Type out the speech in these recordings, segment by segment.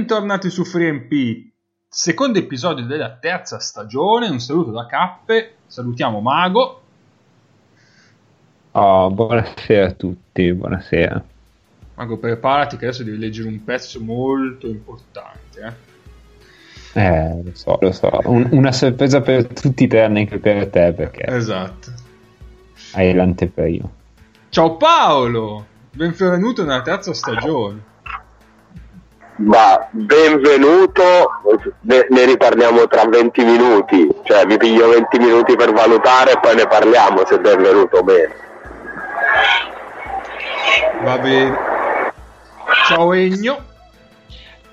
Bentornati su FreeMP, secondo episodio della terza stagione. Un saluto da Cappe, salutiamo Mago. Oh, buonasera a tutti, buonasera. Mago, preparati che adesso devi leggere un pezzo molto importante. Eh, eh lo so, lo so. Un, una sorpresa per tutti tranne che per te, perché... Esatto. Hai l'anteprima. Ciao Paolo, benvenuto nella terza stagione. Ma benvenuto, ne, ne, riparliamo tra 20 minuti, cioè mi piglio 20 minuti per valutare e poi ne parliamo se è benvenuto o meno. Va bene. Ciao Egno.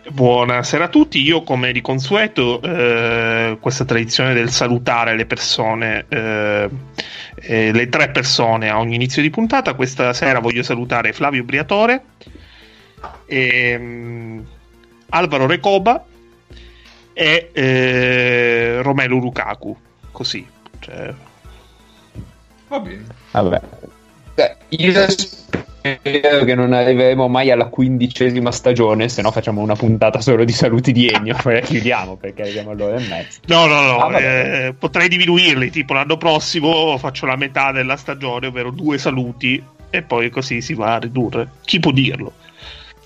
Buonasera a tutti, io come di consueto eh, questa tradizione del salutare le persone, eh, eh, le tre persone a ogni inizio di puntata, questa sera voglio salutare Flavio Briatore, e, um, Alvaro Recoba e eh, Romelu Lukaku, così. Cioè... Va bene. Vabbè. Io spero che non arriveremo mai alla quindicesima stagione, se no facciamo una puntata solo di saluti di Ennio, poi la chiudiamo perché arriviamo all'ora e mezza. No, no, no, ah, eh, potrei diminuirli, tipo l'anno prossimo faccio la metà della stagione, ovvero due saluti, e poi così si va a ridurre. Chi può dirlo?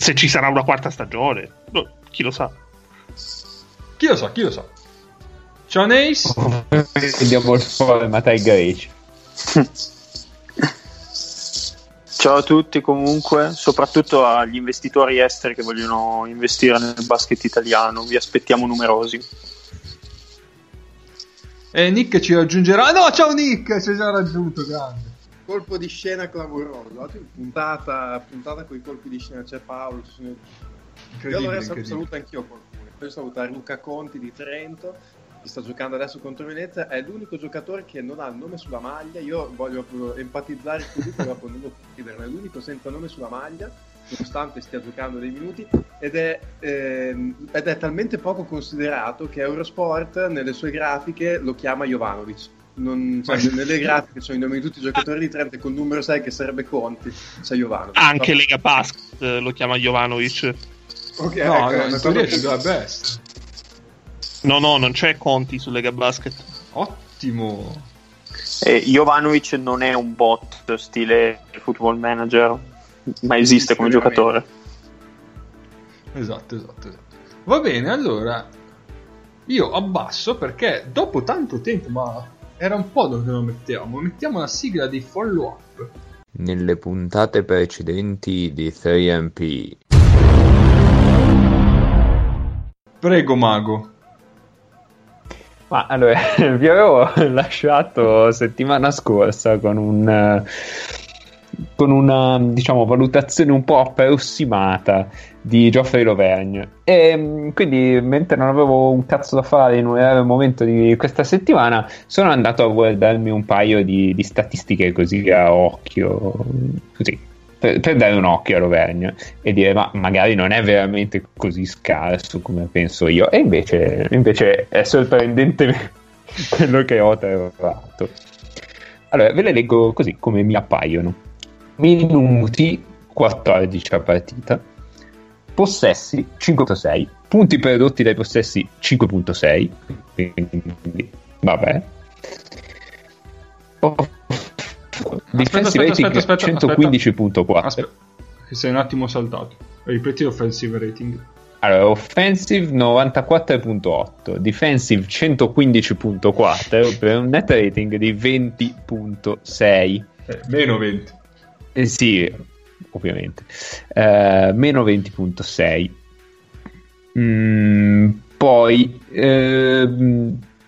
Se ci sarà una quarta stagione, no, chi lo sa. Chi lo sa, chi lo sa. Ciao Nace. Vediamo il format ai greci. Ciao a tutti comunque, soprattutto agli investitori esteri che vogliono investire nel basket italiano, vi aspettiamo numerosi. E Nick ci raggiungerà. No, ciao Nick, ci ha già raggiunto, grande. Colpo di scena clamoroso. Puntata, puntata con i colpi di scena c'è Paolo. Ci sono... Io allora saluto anch'io qualcuno. Poi salutare Luca Conti di Trento che sta giocando adesso contro Venezia, è l'unico giocatore che non ha il nome sulla maglia. Io voglio empatizzare così, però non lo scrivere, è l'unico senza nome sulla maglia, nonostante stia giocando dei minuti, ed è, ehm, ed è talmente poco considerato che Eurosport nelle sue grafiche lo chiama Jovanovic. Non, cioè, nelle grafiche sono i nomi di tutti i giocatori di Trento con il numero 6 che sarebbe Conti, c'è Jovanovic. Anche Lega Basket eh, lo chiama Jovanovic. Ok, no, ecco, no, in teoria ci dovrebbe. No, no, non c'è Conti su Lega Basket. Ottimo. Eh, Jovanovic non è un bot stile football manager, ma esiste come giocatore. Esatto, esatto, esatto. Va bene, allora io abbasso perché dopo tanto tempo, ma era un po' dove lo mettiamo, mettiamo la sigla di follow up. Nelle puntate precedenti di 3MP. Prego, Mago. Ma allora, vi avevo lasciato settimana scorsa con un con una diciamo, valutazione un po' approssimata di Geoffrey Lovergne e mm, quindi mentre non avevo un cazzo da fare in un momento di questa settimana sono andato a guardarmi un paio di, di statistiche così a occhio così per, per, dare un occhio a Rovegna e dire ma magari non è veramente così scarso come penso io. E invece, invece è sorprendente quello che ho trovato. Allora ve le leggo così come mi appaiono minuti 14 a partita possessi 5.6 punti prodotti dai possessi 5.6 quindi vabbè Defensive rating 115.4. Sei un attimo saltato. Ripeti offensive rating. Allora, offensive 94.8, defensive 115.4 per un net rating di 20.6. Eh, meno 20. Eh, sì, ovviamente. Eh, meno 20.6. Mm, poi... Eh,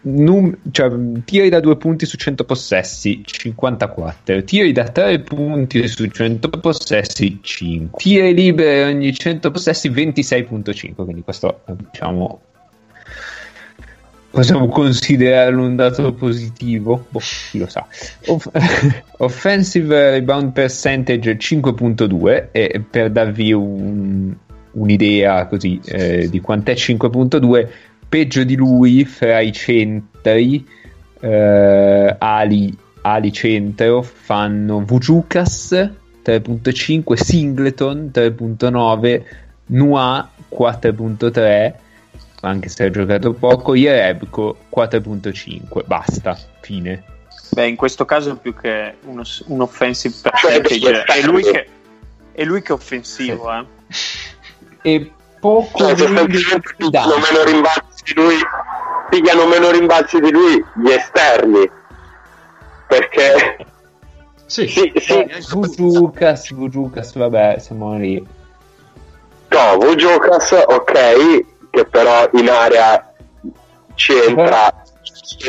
num- cioè, tiri da due punti su 100 possessi 54 tiri da 3 punti su 100 possessi 5 tiri liberi ogni 100 possessi 26.5 quindi questo diciamo possiamo considerarlo un dato positivo? Boh, chi lo sa. Off- offensive rebound percentage 5.2 e per darvi un, un'idea così eh, di quant'è 5.2 peggio di lui fra i centri eh, ali, ali centro fanno Vujukas 3.5 Singleton 3.9 Nua 4.3 anche se ha giocato poco, Jerebko 4.5, basta, fine. Beh, in questo caso più che uno, un offensive percentage è lui che, è lui che è offensivo, eh. E poco cioè, pigliano meno rimbalzi di lui pigliano meno rimbalzi di lui gli esterni perché Sì, sì, sì. Vujukas, Vujukas, vabbè, siamo lì. no Vujokas ok che però in area ci entra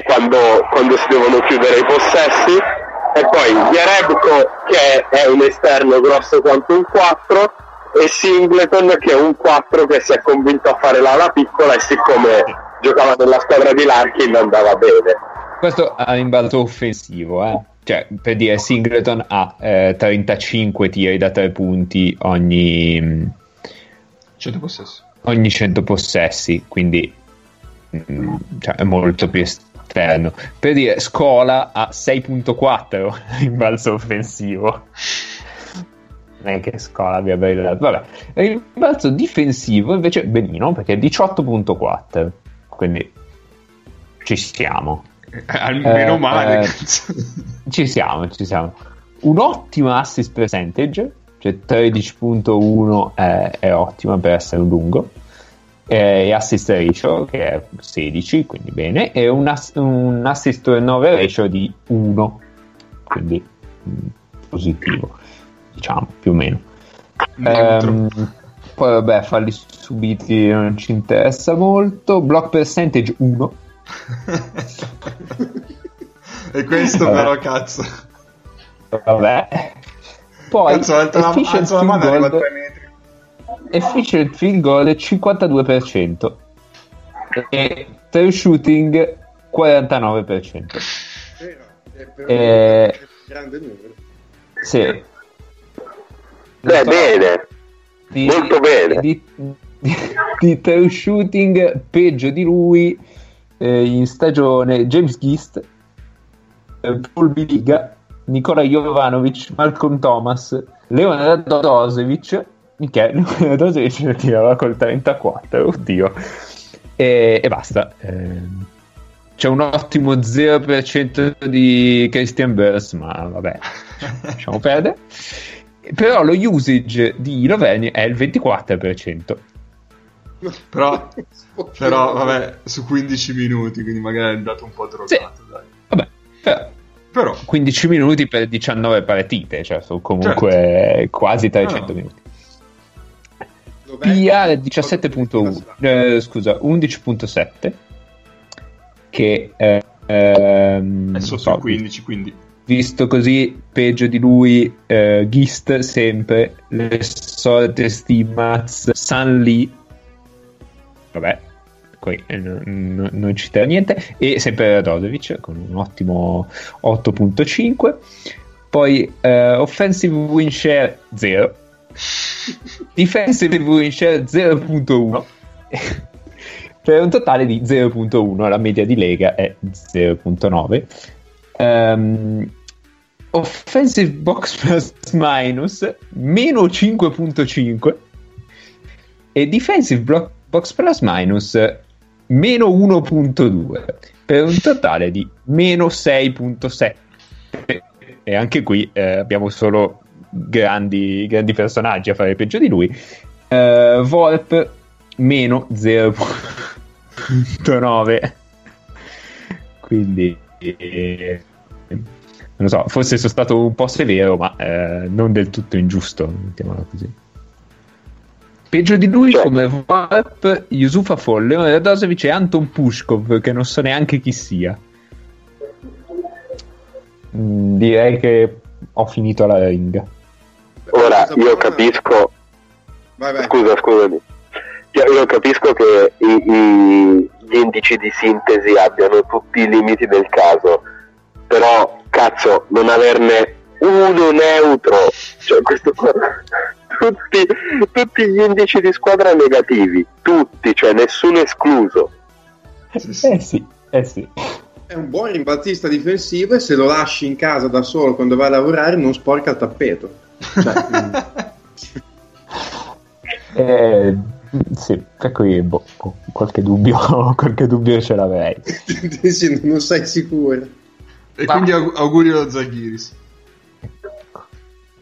quando, quando si devono chiudere i possessi e poi Jerebko che è un esterno grosso quanto un 4 e Singleton che è un 4 che si è convinto a fare l'ala piccola e siccome giocava nella squadra di Larkin andava bene Questo ha rimbalzo offensivo, eh. Cioè, per dire, Singleton ha eh, 35 tiri da 3 punti ogni, 100 possessi. Ogni 100 possessi, quindi mm, cioè, è molto più esterno. Per dire, Scola ha 6.4 rimbalzo offensivo. Non è che Scola abbia brillato. Vabbè, il rimbalzo difensivo invece benino perché è 18.4. Quindi ci siamo. Almeno Eh, male. eh. Ci siamo, ci siamo. Un ottimo assist percentage, cioè 13.1 è, è ottima per essere un lungo. Eh, E assist ratio che è 16, quindi bene. E un, ass- un assist turnover ratio di 1, quindi mm, positivo, diciamo più o meno. Ehm, poi vabbè, falli subiti non ci interessa molto. Block percentage 1. e questo Vabbè. però, cazzo. Vabbè. Poi Cazzo, alza la, efficient alza la field mano arriva a goal- 3 metri. efficient field goal 52% e true shooting 49%. Vero, è per Eh, è un grande numero. Sì. beh So, bene di- molto bene. Di, di, di true shooting peggio di lui eh, in stagione James Gist, eh, Paul Biliga, Nikola Jovanovic, Malcolm Thomas, Leonard Dosevic, che Leonard Dosevic lo tirava col 34, oddio. E, e basta. Ehm, c'è un ottimo 0% di Christian Burns, ma vabbè, lasciamo perdere. Però lo usage di Loveni è il 24%. Però, però, vabbè, su 15 minuti, quindi magari è andato un po' drogato, dai. Vabbè, però Però, 15 minuti per 19 partite, cioè sono comunque quasi 300 Ah. minuti. Dov'è? PR 17.1, eh, scusa, 11.7 che eh, ehm, è sotto so, i 15, quindi... visto così peggio di lui eh, Gist sempre le solite stimaz San Lee vabbè qui eh, non, non- citerà niente. E sempre Radosevic con un ottimo 8.5 poi eh, offensive win share 0 defensive win share 0.1 per un totale di 0.1 la media di Lega è 0.9 Ehm, offensive box plus minus meno 5.5 e defensive block- box plus minus meno 1.2 per un totale di meno 6.7 e anche qui eh, abbiamo solo grandi, grandi personaggi a fare peggio di lui. Eh, Volp meno 0.9 quindi eh, non so forse sono stato un po' severo ma eh, non del tutto ingiusto mettiamola così peggio di lui Cioè- come Volp Yusufa Folle. Radosevic e Anton Pushkov che non so neanche chi sia. Mm, direi che ho finito la ringa ora io capisco Vai, vai. Scusa, scusami. Io, io capisco che i- i- gli indici di sintesi abbiano tutti i limiti del caso, però cazzo, non averne uno neutro, cioè questo qua, tutti, tutti gli indici di squadra negativi, tutti, cioè nessuno escluso. Sì, sì. eh sì eh sì È un buon rimbalzista difensivo e se lo lasci in casa da solo quando vai a lavorare non sporca il tappeto. Cioè, Eh, Sì, per cui boh, qualche dubbio, qualche dubbio ce l'avrei. Dici, non sei sicuro. E quindi aug- auguri allo Zaghiris.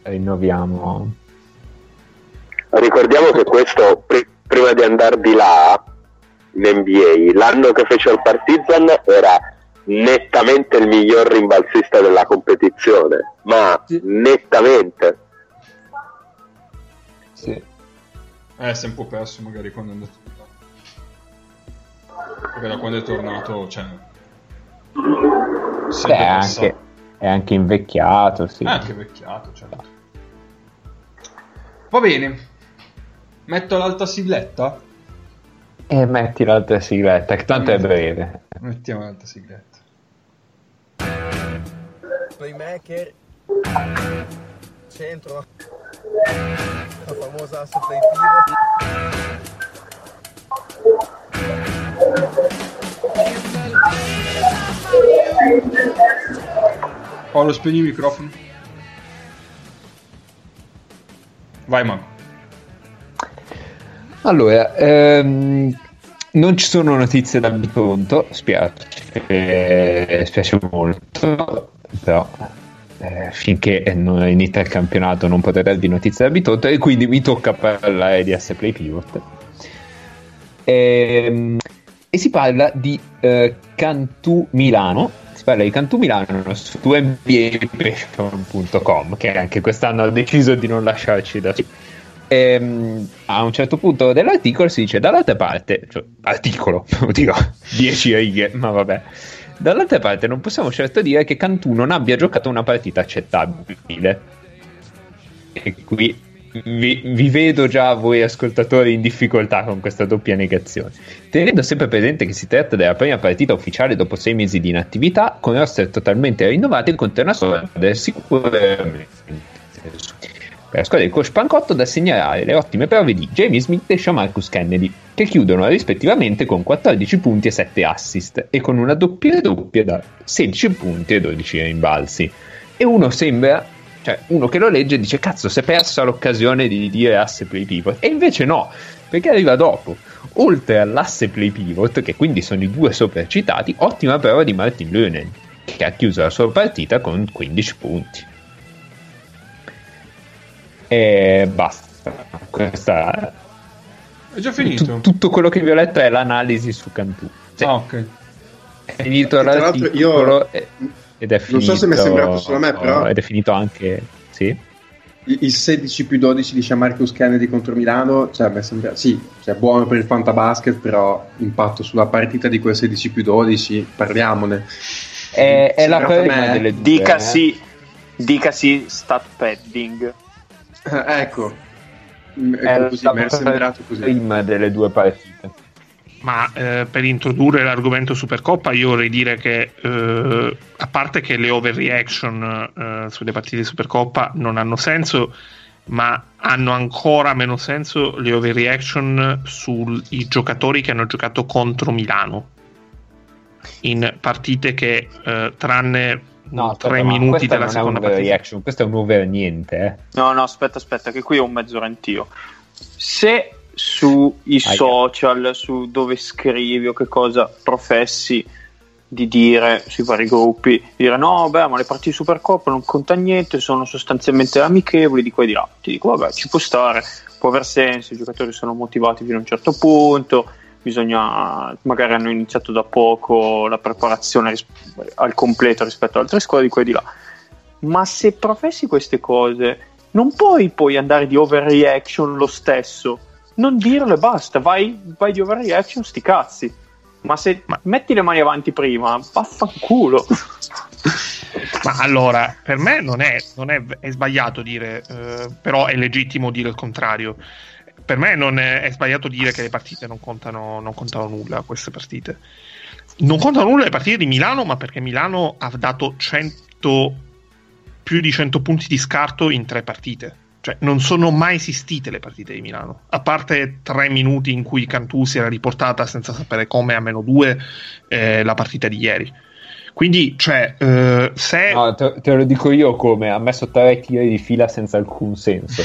Rinnoviamo. Ricordiamo che questo, pri- prima di andare di là, in NBA, l'anno che fece il Partizan era nettamente il miglior rimbalzista della competizione, ma Sì. nettamente. Sì. Eh, si è un po' perso magari quando è andato. Perché da quando è tornato, cioè... Beh, è anche, è anche invecchiato, sì. È anche vecchiato, certo. Va bene. Metto l'alta sigletta? E metti l'altra sigletta, che tanto è breve. Mettiamo l'alta sigletta. playmaker, centro, la famosa play pivot. Paolo, spegni il microfono. Vai, Marco. Allora, ehm, non ci sono notizie da Bitonto, spiace, eh, spiace molto, però eh, finché non inizia il campionato non potrei darvi notizie da Bitonto e quindi mi tocca parlare di S Play Pivot. Ehm, e si parla di eh, Cantù Milano, si parla di Cantù Milano su NBAPassion.com che anche quest'anno ha deciso di non lasciarci da Ehm, a un certo punto dell'articolo si dice dall'altra parte, cioè, articolo, oddio, 10 righe, ma vabbè. Dall'altra parte non possiamo certo dire che Cantù non abbia giocato una partita accettabile. E qui vi, vi vedo già voi ascoltatori in difficoltà con questa doppia negazione. Tenendo sempre presente che si tratta della prima partita ufficiale dopo sei mesi di inattività, con roster totalmente rinnovati contro una squadra sicuramente per la squadra del coach Pancotto da segnalare le ottime prove di Jamie Smith e Shamarcus Kennedy, che chiudono rispettivamente con 14 punti e 7 assist e con una doppia doppia da 16 punti e 12 rimbalzi. E uno sembra, cioè uno che lo legge dice cazzo si è persa l'occasione di dire asse play pivot e invece no, perché arriva dopo. Oltre all'asse play pivot, che quindi sono i due sopracitati, ottima prova di Martin Lönen, che ha chiuso la sua partita con 15 punti. E basta. Questa È già finito. tu- tutto quello che vi ho letto è l'analisi su Cantù. Cioè, Ah, ok. È finito Tra l'altro l'articolo io- e- ed è finito. Non so se mi è sembrato solo a me, però- Ed è finito anche. Sì. Il il 16 più 12 di Marcus Kennedy contro Milano, cioè, mi sembra, sì, cioè, buono per il fantabasket, però impatto sulla partita di quel 16 più 12, parliamone. È, è la prima delle due. eh. Dicasi, dicasi stat padding. Eh, ecco, È ecco così, mi è sembrato così. prima delle due partite. Ma eh, per introdurre l'argomento Supercoppa, io vorrei dire che eh, a parte che le overreaction eh, sulle partite di Supercoppa non hanno senso, ma hanno ancora meno senso le overreaction sui giocatori che hanno giocato contro Milano in partite che eh, tranne No, tre aspetta, ma minuti della non seconda è un partita. overreaction, questo è un over niente. Eh. No, no, aspetta, aspetta, che qui ho un mezzo rantio. Se sui Aia. social, su dove scrivi o che cosa professi di dire sui vari gruppi, dire no, beh, ma le partite di Supercoppa non conta niente, sono sostanzialmente amichevoli di qua e di là. Ti dico, vabbè, ci può stare, può aver senso, i giocatori sono motivati fino a un certo punto, bisogna, magari hanno iniziato da poco la preparazione ris- al completo rispetto ad altre squadre di qua e di là. Ma se professi queste cose, non puoi poi andare di overreaction lo stesso. Non dirlo e basta, vai, vai di overreaction, sti cazzi. Ma se Ma- metti le mani avanti prima, vaffanculo. Ma allora, per me non è, non è, è sbagliato dire, eh, però è legittimo dire il contrario. Per me non è, è sbagliato dire che le partite non contano, non contano nulla, queste partite. Non contano nulla le partite di Milano, ma perché Milano ha dato 100, più di 100 punti di scarto in tre partite. Cioè, non sono mai esistite le partite di Milano, a parte tre minuti in cui Cantù si era riportata senza sapere come a meno due eh, la partita di ieri. Quindi, cioè, eh, se No, te, te lo dico io come ha messo tre tiri di fila senza alcun senso.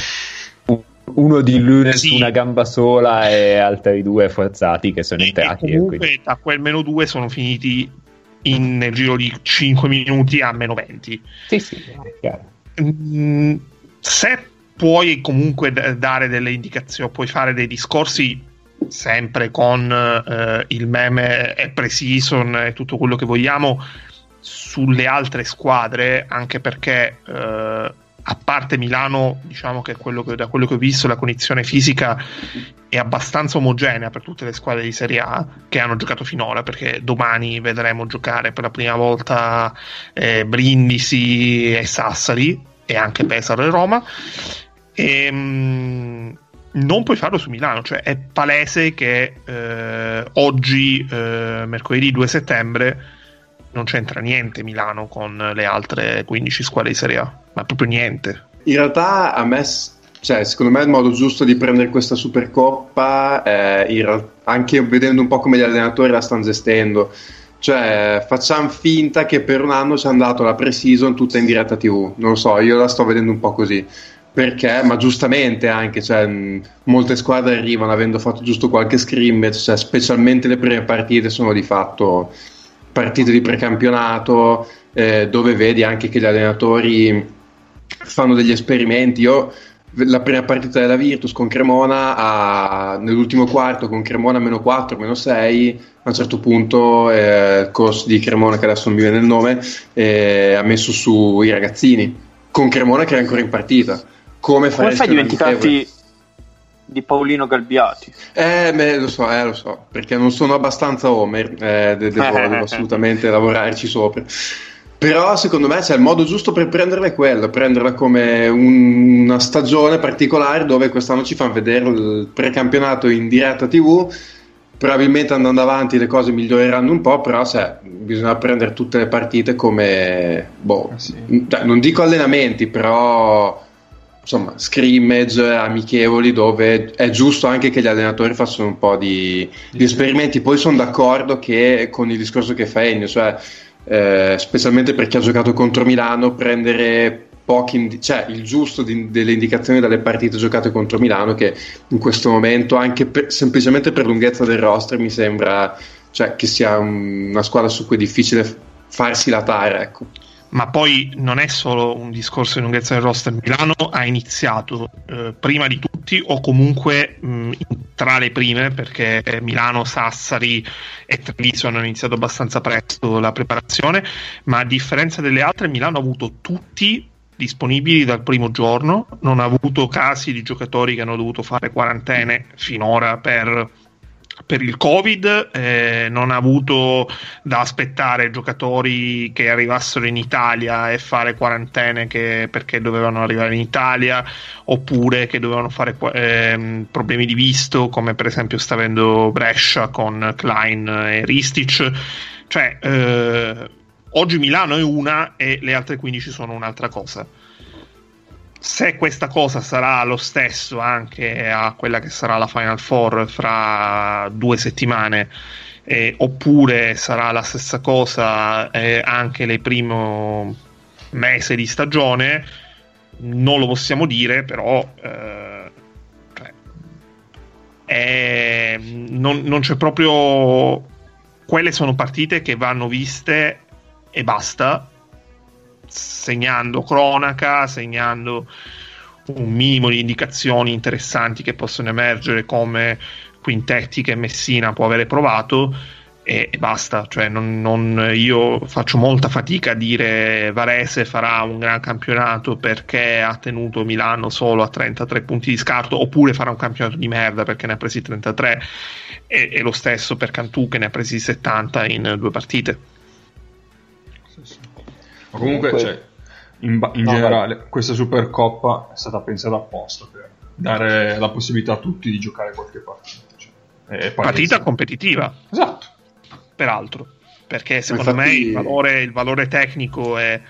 Uno di Lune Sì. su una gamba sola e altri due forzati che sono E, entrati. e comunque da quel meno 2 sono finiti in, nel giro di 5 minuti a meno 20. Sì, sì. Mm, se puoi comunque dare delle indicazioni, puoi fare dei discorsi sempre con eh, il meme e pre-season e tutto quello che vogliamo sulle altre squadre, anche perché eh, a parte Milano, diciamo che, che da quello che ho visto la condizione fisica è abbastanza omogenea per tutte le squadre di Serie A che hanno giocato finora, perché domani vedremo giocare per la prima volta eh, Brindisi e Sassari e anche Pesaro e Roma. E, mm, non puoi farlo su Milano, cioè è palese che eh, oggi, eh, mercoledì 2 settembre, non c'entra niente Milano con le altre 15 squadre di Serie A, ma proprio niente. In realtà a me, cioè, secondo me il modo giusto di prendere questa Supercoppa è real- anche vedendo un po' come gli allenatori la stanno gestendo. Cioè, facciamo finta che per un anno ci hanno dato la pre-season tutta in diretta TV. Non lo so, io la sto vedendo un po' così. Perché, ma giustamente anche, cioè, molte squadre arrivano avendo fatto giusto qualche scrimmage, cioè, specialmente le prime partite sono di fatto partite di precampionato, eh, dove vedi anche che gli allenatori fanno degli esperimenti. Io la prima partita della Virtus con Cremona a- nell'ultimo quarto con Cremona meno 4, meno 6 a un certo punto eh, il coach di Cremona che adesso non mi viene il nome eh, ha messo su i ragazzini con Cremona che era ancora in partita come, Come fai a dimenticarti di Paolino Galbiati? Eh, beh, lo so, eh, lo so, perché non sono abbastanza Homer, eh, de- devo, devo assolutamente lavorarci sopra. Però secondo me c'è il modo giusto per prenderla è quello, prenderla come un- una stagione particolare dove quest'anno ci fanno vedere il precampionato in diretta TV. Probabilmente andando avanti le cose miglioreranno un po', però cioè, bisogna prendere tutte le partite come, boh, Ah, sì. cioè, non dico allenamenti, però insomma, scrimmage amichevoli dove è giusto anche che gli allenatori facciano un po' di, di esperimenti. Poi sono d'accordo che con il discorso che fa Ennio, cioè eh, specialmente per chi ha giocato contro Milano, prendere pochi cioè il giusto di- delle indicazioni dalle partite giocate contro Milano, che in questo momento, anche per- semplicemente per lunghezza del roster, mi sembra cioè, che sia un- una squadra su cui è difficile farsi la tara. Ecco. Ma poi non è solo un discorso di lunghezza del roster. Milano ha iniziato eh, prima di tutti, o comunque mh, tra le prime, perché Milano, Sassari e Treviso hanno iniziato abbastanza presto la preparazione. Ma a differenza delle altre, Milano ha avuto tutti disponibili dal primo giorno, non ha avuto casi di giocatori che hanno dovuto fare quarantene finora per per il Covid, eh, non ha avuto da aspettare giocatori che arrivassero in Italia e fare quarantene che- perché dovevano arrivare in Italia, oppure che dovevano fare ehm, problemi di visto, come per esempio sta avendo Brescia con Klein e Ristic. Cioè, eh, oggi Milano è una e le altre 15 sono un'altra cosa se questa cosa sarà lo stesso anche a quella che sarà la Final Four fra due settimane, eh, oppure sarà la stessa cosa eh, anche nel primo mese di stagione, non lo possiamo dire, però eh, cioè, è- non, non c'è proprio. Quelle sono partite che vanno viste e basta segnando cronaca, segnando un minimo di indicazioni interessanti che possono emergere come quintetti che Messina può avere provato e, e basta. Cioè, non- non- io faccio molta fatica a dire Varese farà un gran campionato perché ha tenuto Milano solo a 33 punti di scarto oppure farà un campionato di merda perché ne ha presi 33 e, e lo stesso per Cantù che ne ha presi 70 in due partite. Ma comunque, Comunque- cioè, in, ba- in No, generale, questa Supercoppa è stata pensata apposta per dare la possibilità a tutti di giocare qualche partita. Cioè. Partita competitiva. Esatto. peraltro, perché secondo Infatti- me il valore, il valore tecnico è,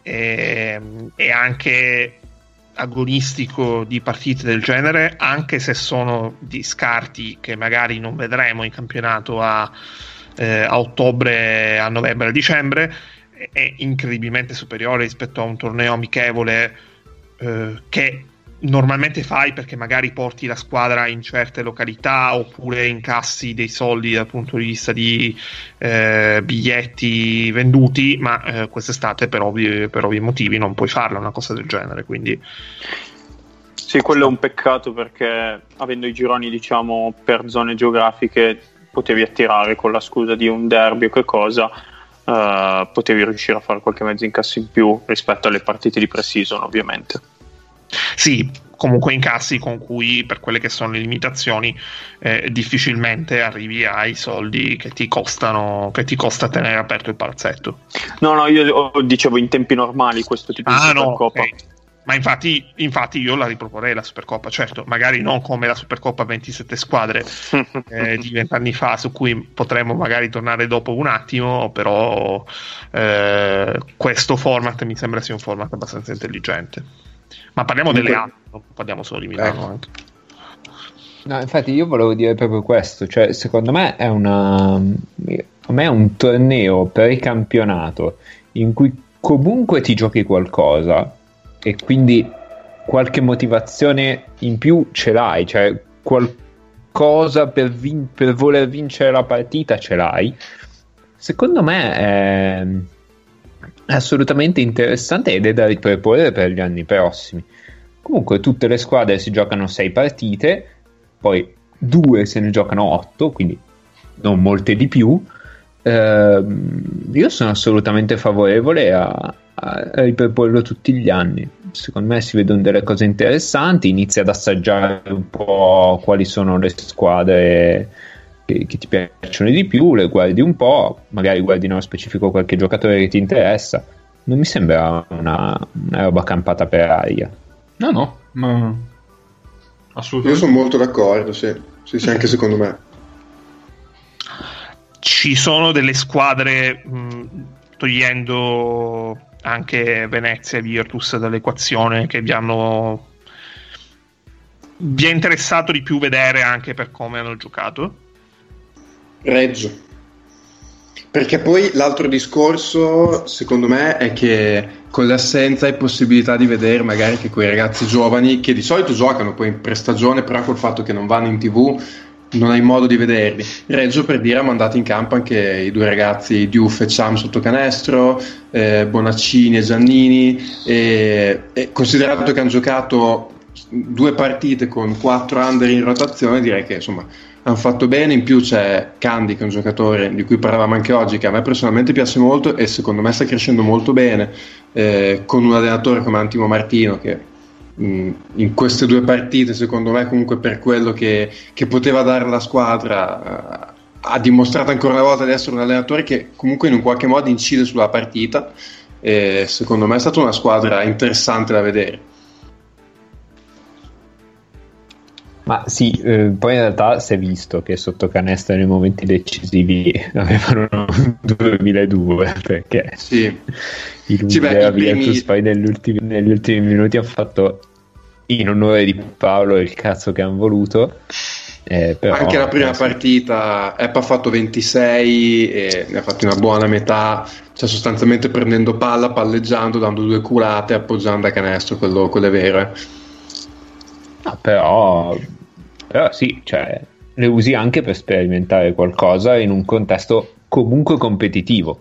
è- è anche agonistico di partite del genere, anche se sono di scarti che magari non vedremo in campionato a, eh, a ottobre, a novembre, a dicembre, è- incredibilmente superiore rispetto a un torneo amichevole eh, che normalmente fai perché magari porti la squadra in certe località oppure incassi dei soldi dal punto di vista di eh, biglietti venduti, ma eh, quest'estate per ovvi, per ovvi motivi non puoi farla una cosa del genere. Quindi Sì, quello è un peccato perché avendo i gironi, diciamo, per zone geografiche, potevi attirare con la scusa di un derby o che cosa, eh, potevi riuscire a fare qualche mezzo incasso in più rispetto alle partite di pre-season, ovviamente. Sì, comunque incassi con cui per quelle che sono le limitazioni eh, difficilmente arrivi ai soldi che ti costano che ti costa tenere aperto il palazzetto. No, no, io dicevo in tempi normali questo tipo Ah di no, Supercoppa. ok. Ma infatti, infatti io la riproporrei la Supercoppa, certo, magari non come la Supercoppa 27 squadre eh, di vent'anni fa su cui potremmo magari tornare dopo un attimo, però eh, questo format mi sembra sia un format abbastanza intelligente. Ma parliamo delle altre, non parliamo solo di Milano. Ecco. anche. No, infatti io volevo dire proprio questo, cioè secondo me è una a me è un torneo precampionato in cui comunque ti giochi qualcosa e quindi qualche motivazione in più ce l'hai, cioè qualcosa per, vin- per voler vincere la partita ce l'hai. Secondo me è, assolutamente interessante ed è da riproporre per gli anni prossimi. Comunque tutte le squadre si giocano 6 partite, poi due se ne giocano 8, quindi non molte di più. Ehm, io sono assolutamente favorevole a, a riproporlo tutti gli anni. Secondo me si vedono delle cose interessanti, inizi ad assaggiare un po' quali sono le squadre che, che ti piacciono di più, le guardi un po', magari guardi nello specifico qualche giocatore che ti interessa. Non mi sembra una, una roba campata per aria. No, no, ma Io assolutamente. sono molto d'accordo, sì. Sì, sì, anche secondo me. Ci sono delle squadre, mh, togliendo anche Venezia e Virtus dall'equazione, che vi hanno. Vi è interessato di più vedere anche per come hanno giocato? Reggio. Perché poi l'altro discorso, secondo me, è che con l'assenza hai possibilità di vedere magari che quei ragazzi giovani, che di solito giocano poi in prestagione, però col fatto che non vanno in tv, non hai modo di vederli. Reggio, per dire, ha mandato in campo anche i due ragazzi Diouf e Cham sotto canestro, eh, Bonaccini e Giannini, e, e considerato che hanno giocato due partite con quattro under in rotazione, direi che insomma hanno fatto bene. In più c'è Candy, che è un giocatore di cui parlavamo anche oggi, che a me personalmente piace molto e secondo me sta crescendo molto bene. eh, con un allenatore come Antimo Martino, che in queste due partite, secondo me, comunque per quello che, che poteva dare la squadra, eh, ha dimostrato ancora una volta di essere un allenatore che comunque in un qualche modo incide sulla partita. E secondo me è stata una squadra interessante da vedere. Ma sì, eh, poi in realtà si è visto che sotto canestro nei momenti decisivi avevano un 2002 perché Sì. il Sì, beh, poi negli ultimi, negli ultimi minuti ha fatto in onore di Paolo il cazzo che hanno voluto. eh, però, Anche la prima eh, partita Epp ha fatto 26 e ne ha fatti una buona metà, cioè sostanzialmente prendendo palla, palleggiando, dando due culate, appoggiando a canestro, quello, quello è vero. eh. No, però, però sì, cioè, le usi anche per sperimentare qualcosa in un contesto comunque competitivo,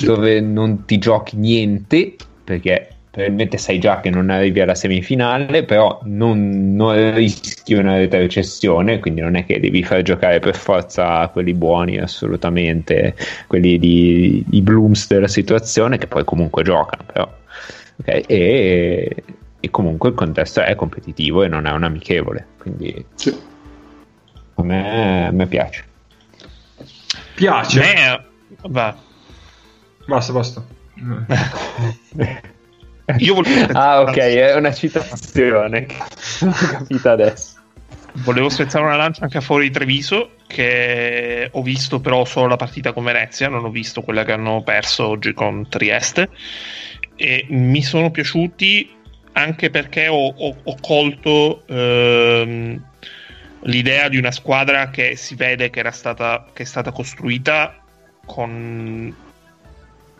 dove non ti giochi niente, perché probabilmente sai già che non arrivi alla semifinale, però non, non rischi una retrocessione, quindi non è che devi far giocare per forza quelli buoni assolutamente, quelli di, i blooms della situazione, che poi comunque giocano, però. ok? E, e comunque il contesto è competitivo e non è un amichevole, quindi Sì. a me, a me piace. Piace. Me- va. Basta, basta. Io volevo ah, ok, è una citazione. Ho capito adesso. Volevo spezzare una lancia anche a fuori di Treviso, che ho visto però solo la partita con Venezia, non ho visto quella che hanno perso oggi con Trieste. E mi sono piaciuti anche perché ho, ho- ho colto ehm, l'idea di una squadra che si vede che era stata, che è stata costruita con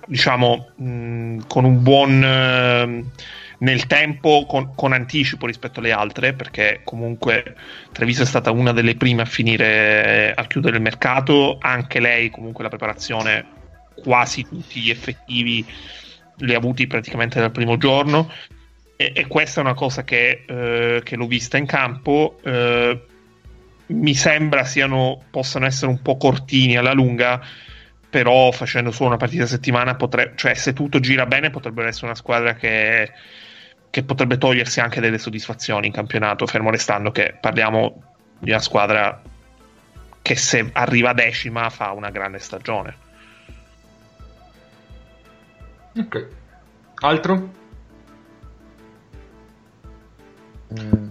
diciamo mh, con un buon ehm, nel tempo con, con, anticipo rispetto alle altre, perché comunque Treviso è stata una delle prime a finire a chiudere il mercato, anche lei comunque la preparazione quasi tutti gli effettivi li ha avuti praticamente dal primo giorno e, e questa è una cosa che, eh, che l'ho vista in campo. Eh, mi sembra siano, possano essere un po' cortini alla lunga però facendo solo una partita a settimana potrebbe, cioè se tutto gira bene potrebbero essere una squadra che, che potrebbe togliersi anche delle soddisfazioni in campionato, fermo restando che parliamo di una squadra che se arriva decima fa una grande stagione. Ok. Altro? Mm.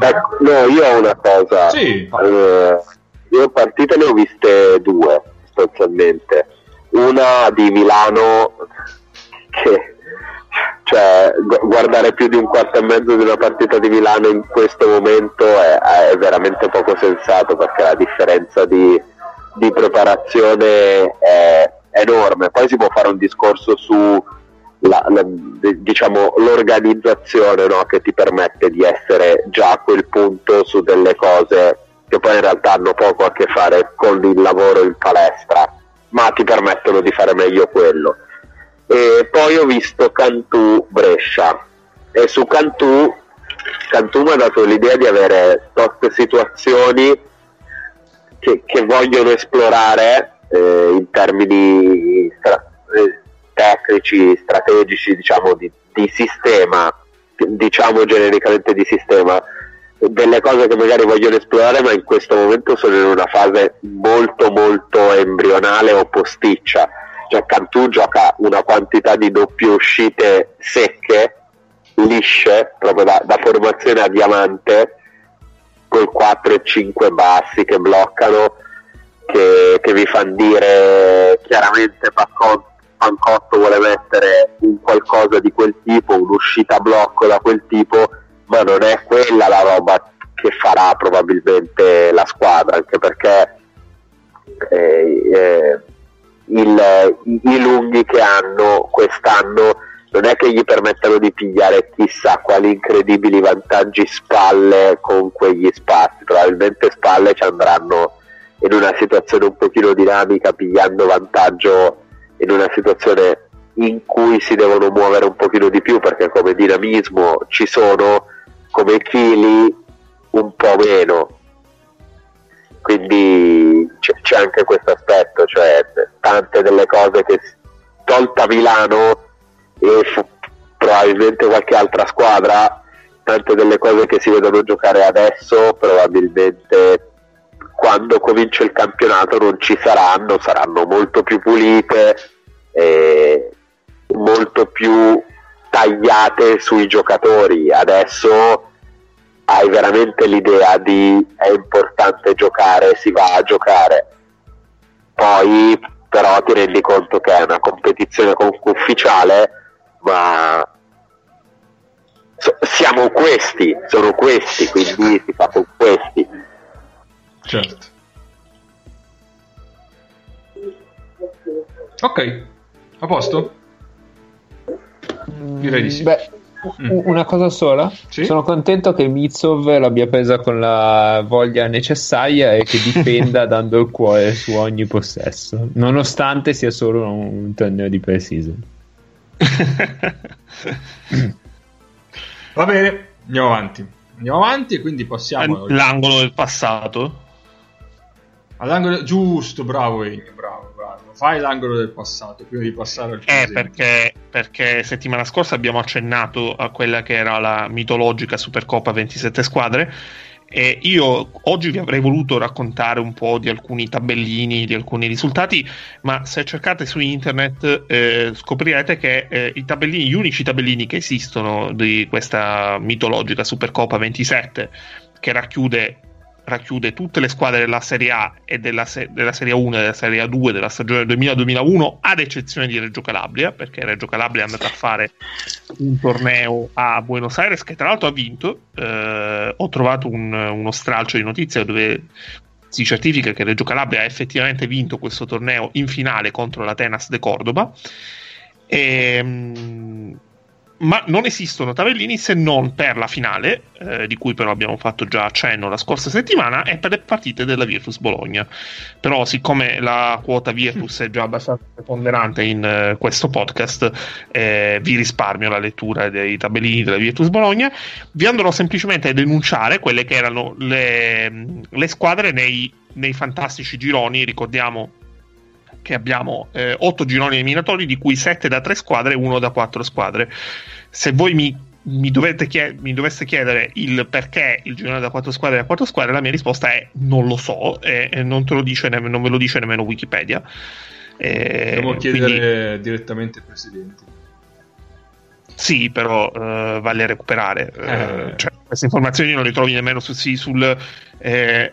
Ecco, no, io ho una cosa. Sì. Eh, io partite ne ho viste due sostanzialmente. Una di Milano che cioè guardare più di un quarto e mezzo di una partita di Milano in questo momento è, è veramente poco sensato perché la differenza di, di preparazione è enorme. Poi si può fare un discorso su la, la, diciamo, l'organizzazione no? che ti permette di essere già a quel punto su delle cose che poi in realtà hanno poco a che fare con il lavoro in palestra, ma ti permettono di fare meglio quello. E poi ho visto Cantù Brescia e su Cantù, Cantù mi ha dato l'idea di avere toste situazioni che, che vogliono esplorare eh, in termini stra- eh, tecnici, strategici, diciamo di, di sistema, diciamo genericamente di sistema delle cose che magari vogliono esplorare ma in questo momento sono in una fase molto molto embrionale o posticcia. Cioè Cantù gioca una quantità di doppie uscite secche lisce proprio da, da formazione a diamante col 4 e 5 bassi che bloccano che, che vi fanno dire chiaramente Pancotto, Pancotto vuole mettere un qualcosa di quel tipo un'uscita a blocco da quel tipo ma non è quella la roba che farà probabilmente la squadra, anche perché eh, eh, il, i lunghi che hanno quest'anno non è che gli permettano di pigliare chissà quali incredibili vantaggi spalle con quegli spazi, probabilmente spalle ci andranno in una situazione un pochino dinamica pigliando vantaggio in una situazione in cui si devono muovere un pochino di più perché come dinamismo ci sono come chili un po' meno. Quindi c'è, c'è anche questo aspetto, cioè tante delle cose che tolta Milano e f- probabilmente qualche altra squadra, tante delle cose che si vedono giocare adesso probabilmente quando comincia il campionato non ci saranno, saranno molto più pulite e molto più tagliate sui giocatori. Adesso hai veramente l'idea di è importante giocare, si va a giocare. Poi però ti rendi conto che è una competizione ufficiale, ma siamo questi, sono questi, quindi si fa con questi. Certo. Ok, a posto? Direi di sì. Beh, mm. una cosa sola. Sì? Sono contento che Mitsov l'abbia presa con la voglia necessaria e che difenda dando il cuore su ogni possesso, nonostante sia solo un torneo di pre-season. Va bene, andiamo avanti. Andiamo avanti e quindi passiamo l'angolo del passato. All'angolo giusto, bravo Egno, bravo, bravo. Fai l'angolo del passato prima di passare al presente. Eh, perché, perché settimana scorsa abbiamo accennato a quella che era la mitologica Supercoppa 27 squadre e io oggi vi avrei voluto raccontare un po' di alcuni tabellini, di alcuni risultati, ma se cercate su internet eh, scoprirete che eh, i tabellini, gli unici tabellini che esistono di questa mitologica Supercoppa 27, che racchiude racchiude tutte le squadre della Serie A e della, se- della Serie 1 e della Serie 2 della stagione 2000-2001, ad eccezione di Reggio Calabria, perché Reggio Calabria è andata a fare un torneo a Buenos Aires che tra l'altro ha vinto. Eh, ho trovato un, uno stralcio di notizie dove si certifica che Reggio Calabria ha effettivamente vinto questo torneo in finale contro l'Atenas de Cordoba. E, ehm, ma non esistono tabellini se non per la finale, eh, di cui però abbiamo fatto già accenno la scorsa settimana, e per le partite della Virtus Bologna. Però, siccome la quota Virtus è già abbastanza preponderante in eh, questo podcast, eh, vi risparmio la lettura dei tabellini della Virtus Bologna. Vi andrò semplicemente a denunciare quelle che erano le, le squadre nei, nei fantastici gironi. Ricordiamo che abbiamo eh, 8 gironi eliminatori, di cui 7 da 3 squadre e 1 da 4 squadre. Se voi mi, mi, chied- mi, doveste chiedere il perché il girone da 4 squadre e da 4 squadre, la mia risposta è non lo so e, e non, ne- non, ve lo dice nemmeno Wikipedia. Eh, Dobbiamo chiedere quindi... direttamente ai presidenti. Sì, però uh, vale recuperare. Uh, cioè, queste informazioni non le trovi nemmeno su, sì, sul eh,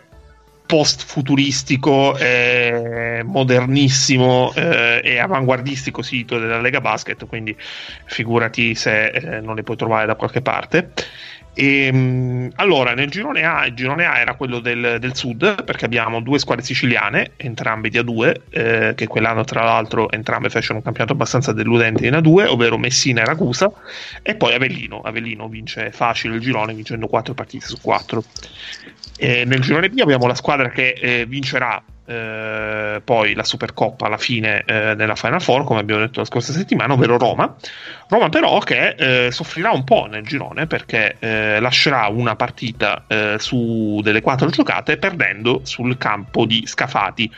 post futuristico, eh, modernissimo eh, e avanguardistico sito della Lega Basket, quindi figurati se eh, non le puoi trovare da qualche parte. E, ehm, allora, nel girone A, il girone A era quello del, del sud, perché abbiamo due squadre siciliane, entrambe di A2, eh, che quell'anno tra l'altro entrambe fecero un campionato abbastanza deludente in A2, ovvero Messina e Ragusa, e poi Avellino. Avellino vince facile il girone vincendo 4 partite su 4. E nel girone B abbiamo la squadra che eh, vincerà eh, poi la Supercoppa alla fine eh, nella Final Four, come abbiamo detto la scorsa settimana, ovvero Roma. Roma però che eh, soffrirà un po' nel girone perché eh, lascerà una partita eh, su delle quattro giocate perdendo sul campo di Scafati.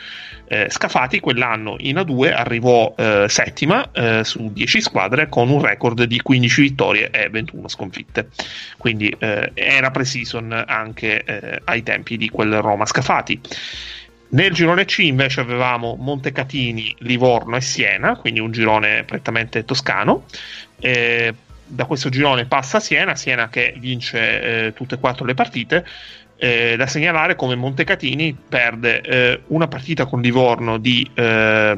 Scafati quell'anno in A2 arrivò settima su 10 squadre con un record di 15 vittorie e 21 sconfitte. Quindi era pre-season anche ai tempi di quel Roma Scafati. Nel girone C invece avevamo Montecatini, Livorno e Siena, quindi un girone prettamente toscano. Eh, da questo girone passa Siena, Siena che vince eh, tutte e quattro le partite, eh, da segnalare come Montecatini perde eh, una partita con Livorno di eh,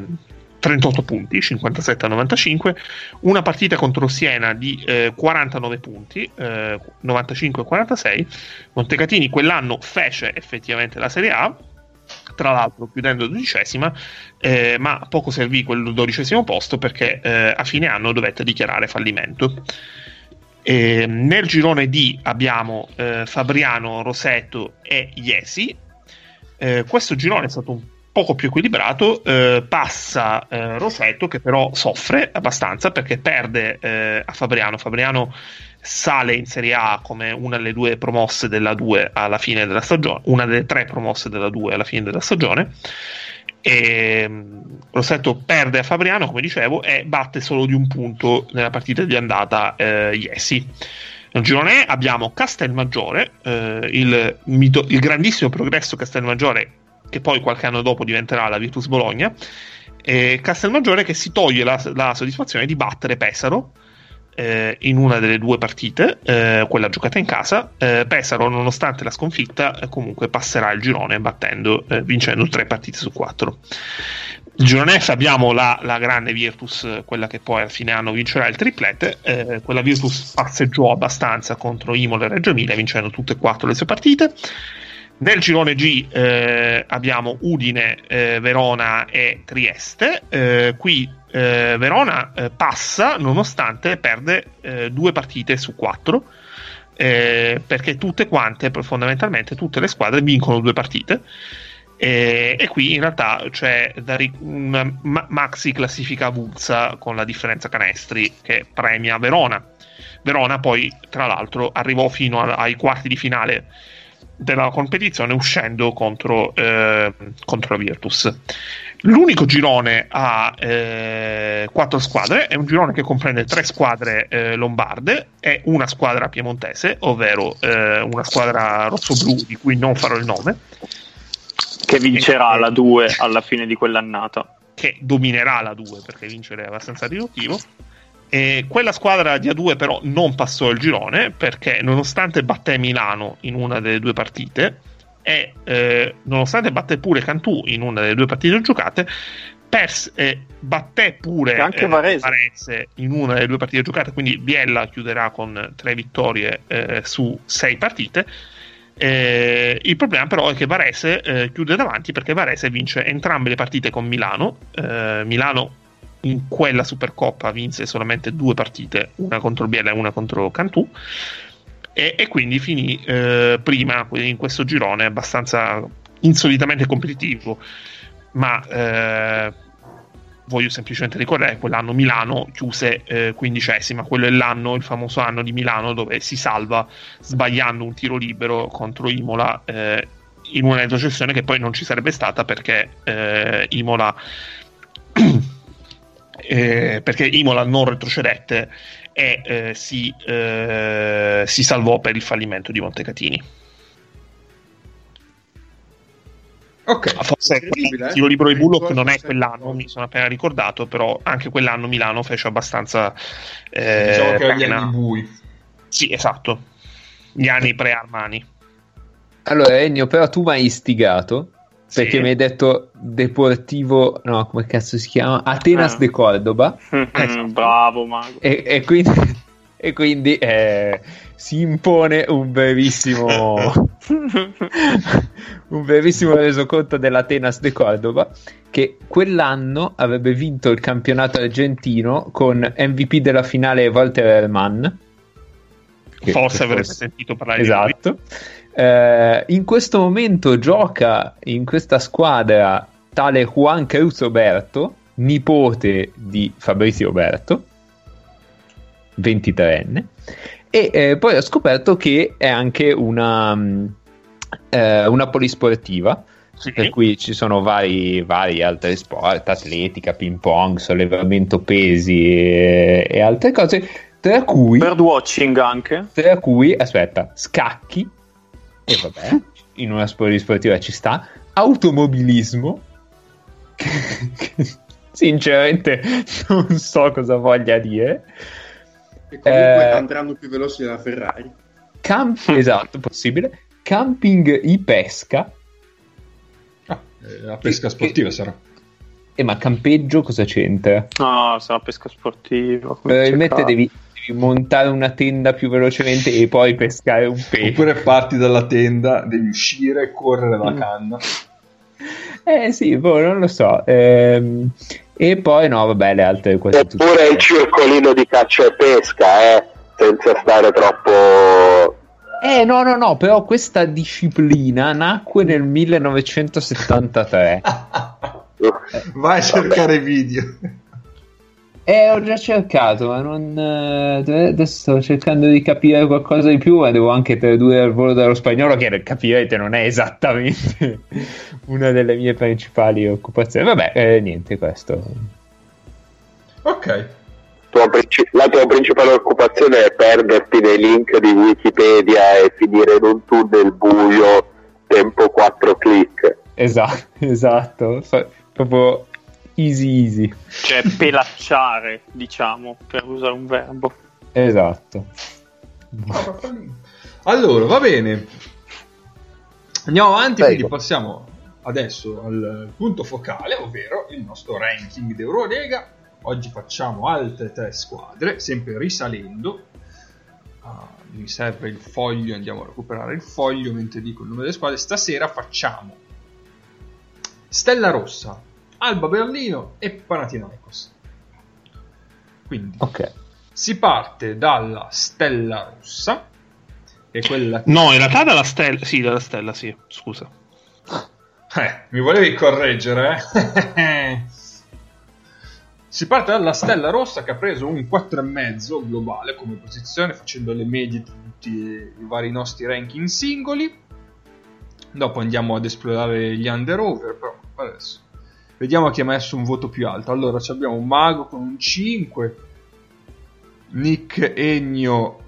38 punti, 57 a 95, una partita contro Siena di eh, 49 punti, 95 a 46. Montecatini quell'anno fece effettivamente la Serie A, tra l'altro chiudendo dodicesima, eh, ma poco servì quel dodicesimo posto perché eh, a fine anno dovette dichiarare fallimento. Eh, nel girone D abbiamo eh, Fabriano, Roseto e Iesi. Eh, questo girone è stato un poco più equilibrato. Eh, passa eh, Roseto, che però soffre abbastanza perché perde eh, a Fabriano. Fabriano sale in Serie A come una delle due promosse della 2 alla fine della stagione, una delle tre promosse della 2 alla fine della stagione. E Rossetto perde a Fabriano, come dicevo, e batte solo di un punto nella partita di andata eh. Nel girone abbiamo Castelmaggiore, eh, il, mito, il, grandissimo progresso Castelmaggiore, che poi qualche anno dopo diventerà la Virtus Bologna. E Castelmaggiore che si toglie la, la soddisfazione di battere Pesaro eh, in una delle due partite, eh, quella giocata in casa. Eh, Pesaro, nonostante la sconfitta, eh, comunque passerà il girone battendo, eh, vincendo tre partite su quattro. Il girone F abbiamo la, la, grande Virtus, quella che poi a fine anno vincerà il triplete. Eh, quella Virtus passeggiò abbastanza contro Imola e Reggio Emilia, vincendo tutte e quattro le sue partite. Nel girone G eh, abbiamo Udine, eh, Verona e Trieste. Eh, qui eh, Verona eh, passa nonostante perde eh, due partite su quattro. perché tutte quante, fondamentalmente, tutte le squadre vincono due partite. E, qui in realtà c'è ric- una ma- maxi classifica avulsa con la differenza canestri che premia Verona. Verona poi, tra l'altro, arrivò fino a- ai quarti di finale della competizione uscendo contro, eh, contro la Virtus. L'unico girone a eh, quattro squadre è un girone che comprende tre squadre eh, lombarde e una squadra piemontese, ovvero eh, una squadra rosso-blu di cui non farò il nome. Che vincerà e, la 2 alla fine di quell'annata. Che dominerà la 2 perché vincere è abbastanza riduttivo. E quella squadra di A2 però non passò il girone perché nonostante batté Milano in una delle due partite e eh, nonostante batté pure Cantù in una delle due partite giocate, pers- eh, batté pure anche eh, Varese. Varese. in una delle due partite giocate, quindi Biella chiuderà con tre vittorie eh, su sei partite. Eh, il problema però è che Varese eh, chiude davanti perché Varese vince entrambe le partite con Milano. Eh, Milano in quella Supercoppa vinse solamente due partite, una contro Biella e una contro Cantù. E, e quindi finì eh, prima in questo girone abbastanza insolitamente competitivo. Ma eh, voglio semplicemente ricordare quell'anno Milano chiuse eh, quindicesima, quello è l'anno, il famoso anno di Milano dove si salva sbagliando un tiro libero contro Imola eh, in una retrocessione che poi non ci sarebbe stata perché eh, Imola eh, perché Imola non retrocedette e eh, si, eh, si salvò per il fallimento di Montecatini. Ok, Forse il eh? tiro libero di Bullock non è quell'anno, mi sono appena ricordato, però anche quell'anno Milano fece abbastanza... eh, diciamo che erano gli anni bui. Sì, esatto. Gli anni pre-Armani. Allora, Ennio, però tu mi hai istigato perché Sì. mi hai detto Deportivo, no, come cazzo si chiama? Atenas Ah. de Cordoba. Mm, Bravo, Mago. E, e quindi, e quindi eh, si impone un brevissimo, un brevissimo resoconto dell'Atenas de Cordoba che quell'anno avrebbe vinto il campionato argentino con MVP della finale Walter Herman. Che- Forse forse- sentito parlare di lui. Esatto. Eh, in questo momento gioca in questa squadra tale Juan Cruz Oberto, nipote di Fabrizio Oberto, 23enne, e eh, poi ho scoperto che è anche una, mh, eh, una polisportiva. Sì. Per cui ci sono vari, vari altri sport, atletica, ping pong, sollevamento pesi e, e altre cose, tra cui Birdwatching anche. tra cui, aspetta, scacchi, e vabbè, in una sport sportiva ci sta, automobilismo, che, che sinceramente non so cosa voglia dire, E comunque Eh. andranno più veloci della Ferrari. Camp- esatto, possibile, camping e pesca, Ah, eh, la pesca sportiva sarà. e ma campeggio cosa c'entra? No, sarà pesca sportiva. Probabilmente devi, devi montare una tenda più velocemente e poi pescare un pesce. Oppure parti dalla tenda, devi uscire e correre la Mm. canna. Eh sì, boh, non lo so. Ehm, e poi no, vabbè, le altre tutte. Oppure il circolino di caccia e pesca, eh, senza stare troppo... Eh no, no, no, però questa disciplina nacque nel 1973. Vai a cercare video. Eh, ho già cercato, ma non... eh, adesso sto cercando di capire qualcosa di più, ma devo anche tradurre al volo dallo spagnolo, che capirete non è esattamente una delle mie principali occupazioni. Vabbè, eh, niente, questo. Ok. la tua principale occupazione è perderti nei link di Wikipedia e finire in un tunnel buio tempo 4 click. Esatto, esatto. Proprio easy easy. Cioè, pelacciare, diciamo, per usare un verbo. Esatto. Allora, va bene. Andiamo avanti, Prego. quindi passiamo adesso al punto focale, ovvero il nostro ranking d'Eurolega. Oggi facciamo altre tre squadre, sempre risalendo. Ah, mi serve il foglio, andiamo a recuperare il foglio mentre dico il nome delle squadre. Stasera facciamo Stella Rossa, Alba Berlino e Panathinaikos. Quindi Ok. si parte dalla Stella Rossa, che è quella No, in realtà dalla stella. Sì, dalla stella, sì. Scusa. Eh, mi volevi correggere, eh? si parte dalla Stella Rossa che ha preso un 4,5 globale come posizione, facendo le medie di tutti i vari nostri ranking singoli. Dopo andiamo ad esplorare gli under-over, però adesso vediamo chi ha messo un voto più alto. Allora ci abbiamo un Mago con un 5, Nick Ennio,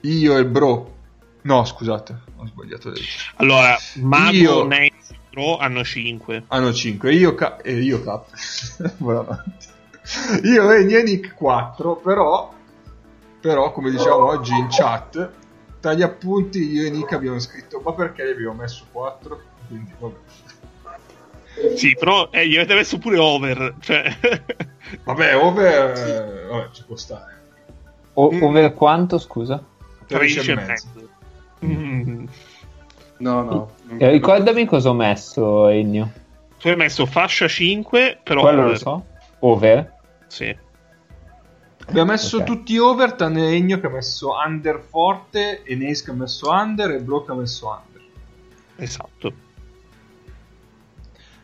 io e Bro. No, scusate, ho sbagliato. Allora, Mago, Io- Nate e Pro hanno 5. hanno 5 io ca- e io cap io e Nick 4 però però come diciamo oggi in chat tra gli appunti io e Nick abbiamo scritto ma perché gli abbiamo messo 4 quindi vabbè Sì, però eh, gli avete messo pure over. Cioè... vabbè over eh, vabbè ci può stare O- Mm. over quanto, scusa? 13 13 e mezzo. Mm. No, no. Eh, ricordami cosa ho messo, Ennio. Tu hai messo fascia 5, però Quello lo so. Over? Sì. Abbiamo messo Ok. tutti over, tranne Egno che ha messo under forte, e Nace che ha messo under, e Bro che ha messo under. Esatto.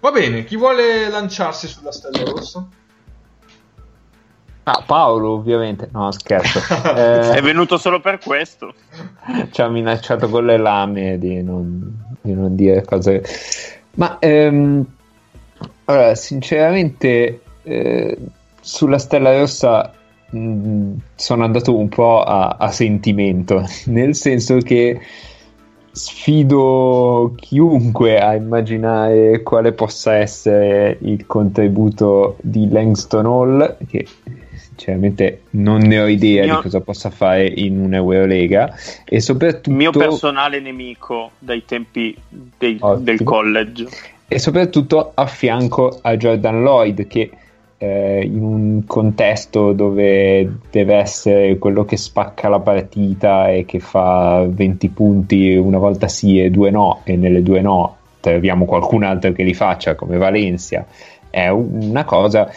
Va bene, chi vuole lanciarsi sulla stella rossa? Ah, Paolo, ovviamente. No, scherzo. È Eh, venuto solo per questo. ci ha minacciato con le lame di non, di non dire cose. Ma ehm, allora, sinceramente, eh, sulla Stella Rossa mh, sono andato un po' a, a sentimento, nel senso che sfido chiunque a immaginare quale possa essere il contributo di Langston Hall, che sinceramente non ne ho idea Mio- di cosa possa fare in un'Eurolega e soprattutto mio personale nemico dai tempi dei- del college. e soprattutto a fianco a Jordan Lloyd che eh, in un contesto dove deve essere quello che spacca la partita e che fa 20 punti una volta sì e due no e nelle due no troviamo qualcun altro che li faccia come Valencia è un- una cosa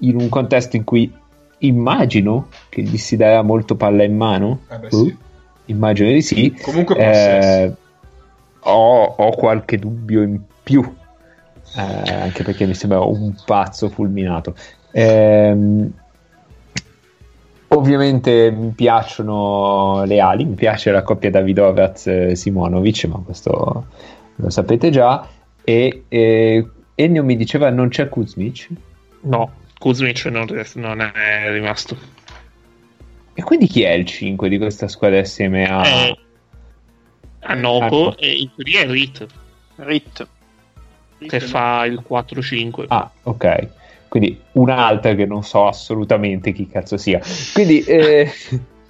in un contesto in cui immagino che gli si darà molto palla in mano. Eh beh, Uh, sì. immagino di sì. Comunque eh, ho, ho qualche dubbio in più, eh, anche perché mi sembra un pazzo fulminato. Ehm, ovviamente mi piacciono le ali, mi piace la coppia Davidovaz-Simonovic, ma questo lo sapete già. E eh, Ennio mi diceva non c'è Kuzmic. No, Kuzmic non, non è rimasto. E quindi chi è il 5 di questa squadra assieme a... Eh, a Noco ecco. e in teoria è Rit Rit. Che fa il 4-5. Ah, ok. Quindi un'altra che non so assolutamente chi cazzo sia. Quindi eh,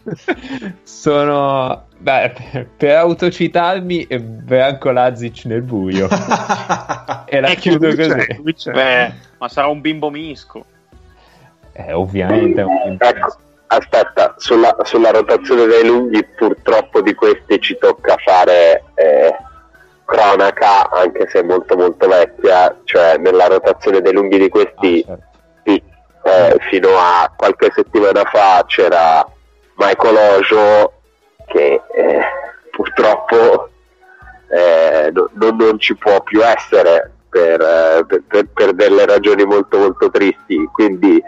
sono... Beh, per- per autocitarmi eh, Branko Lazic nel buio. e la Eh, chiudo così. è- Kuzmic è- Beh, ma sarà un bimbo misco. Eh, ovviamente. Ecco, aspetta, sulla, sulla rotazione dei lunghi purtroppo di questi ci tocca fare eh, cronaca, anche se molto molto vecchia, cioè nella rotazione dei lunghi di questi Ah, certo. sì, eh, fino a qualche settimana fa c'era Michael Ojo che eh, purtroppo eh, no- non, non ci può più essere per, eh, per- per- per delle ragioni molto molto tristi quindi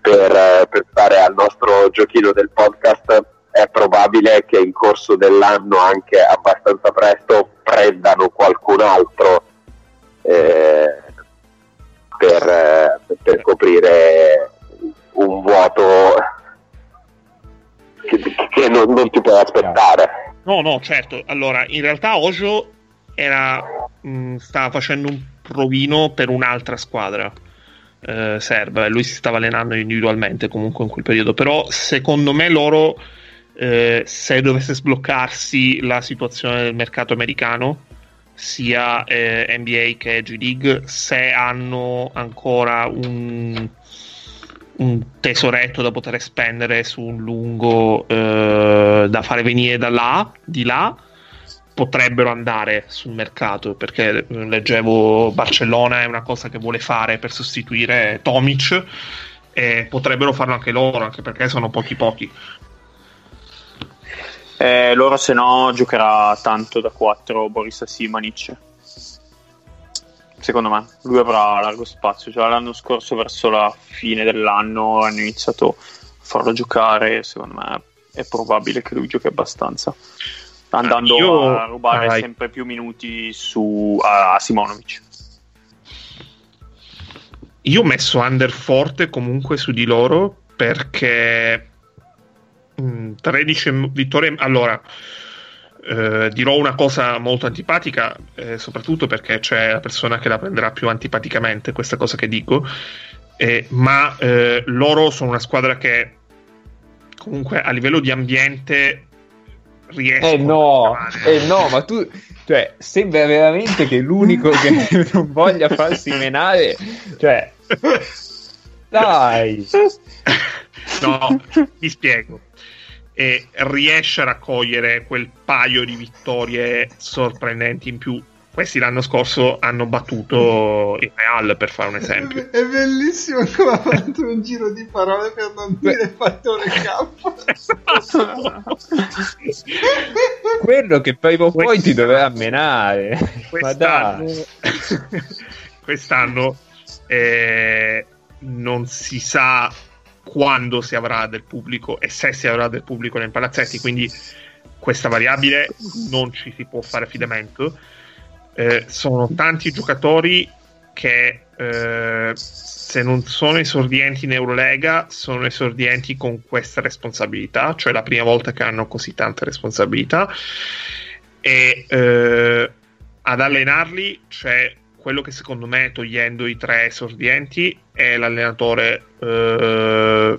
per, eh, per stare al nostro giochino del podcast è probabile che in corso dell'anno anche abbastanza presto prendano qualcun altro eh, per, eh, per coprire un vuoto che, che non, non ti puoi aspettare. No, no, certo. Allora, in realtà Ojo era, mh, stava facendo un provino per un'altra squadra eh, serba. Lui si stava allenando individualmente comunque in quel periodo. Però, secondo me, loro, eh, se dovesse sbloccarsi la situazione del mercato americano, sia eh, NBA che G League, se hanno ancora un, un tesoretto da poter spendere su un lungo eh, da fare venire da là, di là, potrebbero andare sul mercato perché eh, leggevo Barcellona è una cosa che vuole fare per sostituire Tomic e potrebbero farlo anche loro anche perché sono pochi pochi Eh, loro se no giocherà tanto da 4 Boris Simanic. Secondo me, lui avrà largo spazio. Già l'anno scorso, verso la fine dell'anno, hanno iniziato a farlo giocare. Secondo me è probabile che lui giochi abbastanza. Andando Io- a rubare vai. sempre più minuti su, a, a Simonovic. io ho messo under forte comunque su di loro perché 13 m- vittorie allora eh, dirò una cosa molto antipatica eh, soprattutto perché c'è la persona che la prenderà più antipaticamente questa cosa che dico eh, ma loro sono una squadra che comunque a livello di ambiente riescono Eh no, eh no, ma tu, cioè, sembra veramente che l'unico che non voglia farsi menare, cioè, dai, No, mi spiego. E riesce a raccogliere quel paio di vittorie sorprendenti in più. questi l'anno scorso hanno battuto il Real per fare un esempio. È bellissimo come ha fatto un giro di parole per non dire fattore K. Quello che prima o poi ti doveva menare. Quest'anno, quest'anno eh, non si sa quando si avrà del pubblico e se si avrà del pubblico nei palazzetti, quindi questa variabile non ci si può fare affidamento. Eh, sono tanti giocatori che eh, se non sono esordienti in Eurolega sono esordienti con questa responsabilità, cioè la prima volta che hanno così tante responsabilità e eh, ad allenarli c'è quello che secondo me togliendo i tre esordienti è l'allenatore eh,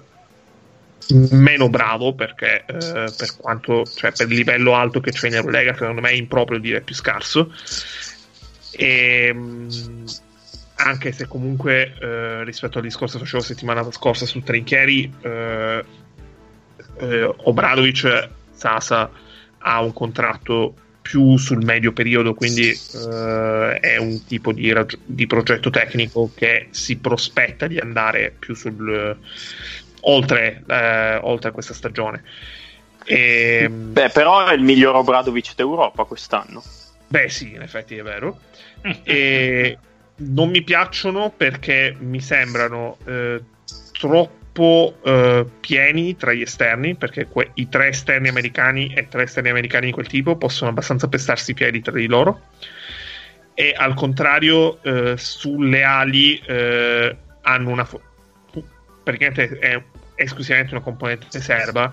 meno bravo perché eh, per quanto cioè per il livello alto che c'è in Eurolega secondo me è improprio dire più scarso. E mh, anche se comunque eh, rispetto al discorso che facevo settimana scorsa su Trinchieri eh, eh, Obradovic Sasa ha un contratto più sul medio periodo quindi eh, è un tipo di, rag- di progetto tecnico che si prospetta di andare più sul oltre, eh, oltre questa stagione e, Beh, però è il miglior Obradovic d'Europa quest'anno. Beh, sì, in effetti è vero. e non mi piacciono perché mi sembrano eh, troppo eh, pieni tra gli esterni, perché que- i tre esterni americani e tre esterni americani di quel tipo possono abbastanza pestarsi i piedi tra di loro. E al contrario, eh, sulle ali eh, hanno una. Fo- praticamente è esclusivamente una componente serba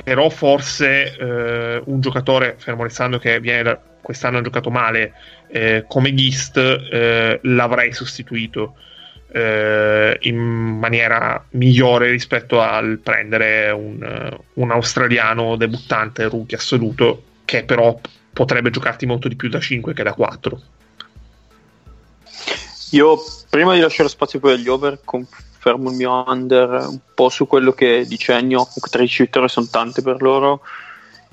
però forse eh, un giocatore, fermo restando che viene da, quest'anno ha giocato male, eh, come Gist eh, l'avrei sostituito eh, in maniera migliore rispetto al prendere un, un australiano debuttante rookie assoluto che però potrebbe giocarti molto di più da 5 che da 4. Io prima di lasciare spazio poi agli over confermo il mio under un po' su quello che dice Ennio, comunque 13 vittorie sono tante per loro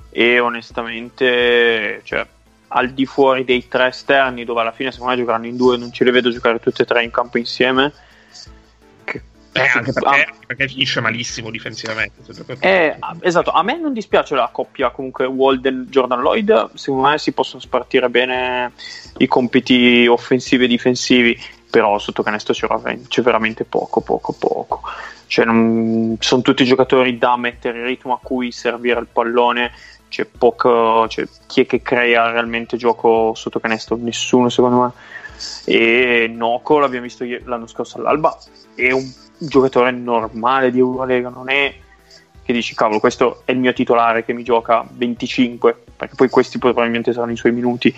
e onestamente cioè, al di fuori dei tre esterni dove alla fine secondo me giocheranno in due non ce li vedo giocare tutte e tre in campo insieme Eh, anche perché, Ah, perché finisce malissimo difensivamente. eh, esatto, a me non dispiace la coppia comunque Walden-Jordan Lloyd, secondo me si possono spartire bene i compiti offensivi e difensivi, però sotto canestro c'è veramente poco, poco, poco. Cioè, non- sono tutti giocatori da mettere il ritmo a cui servire il pallone, c'è poco, cioè, chi è che crea realmente gioco sotto canestro? Nessuno secondo me. E Noco l'abbiamo visto l'anno scorso all'Alba, è un giocatore normale di Eurolega, non è che dici cavolo questo è il mio titolare che mi gioca 25 perché poi questi probabilmente saranno i suoi minuti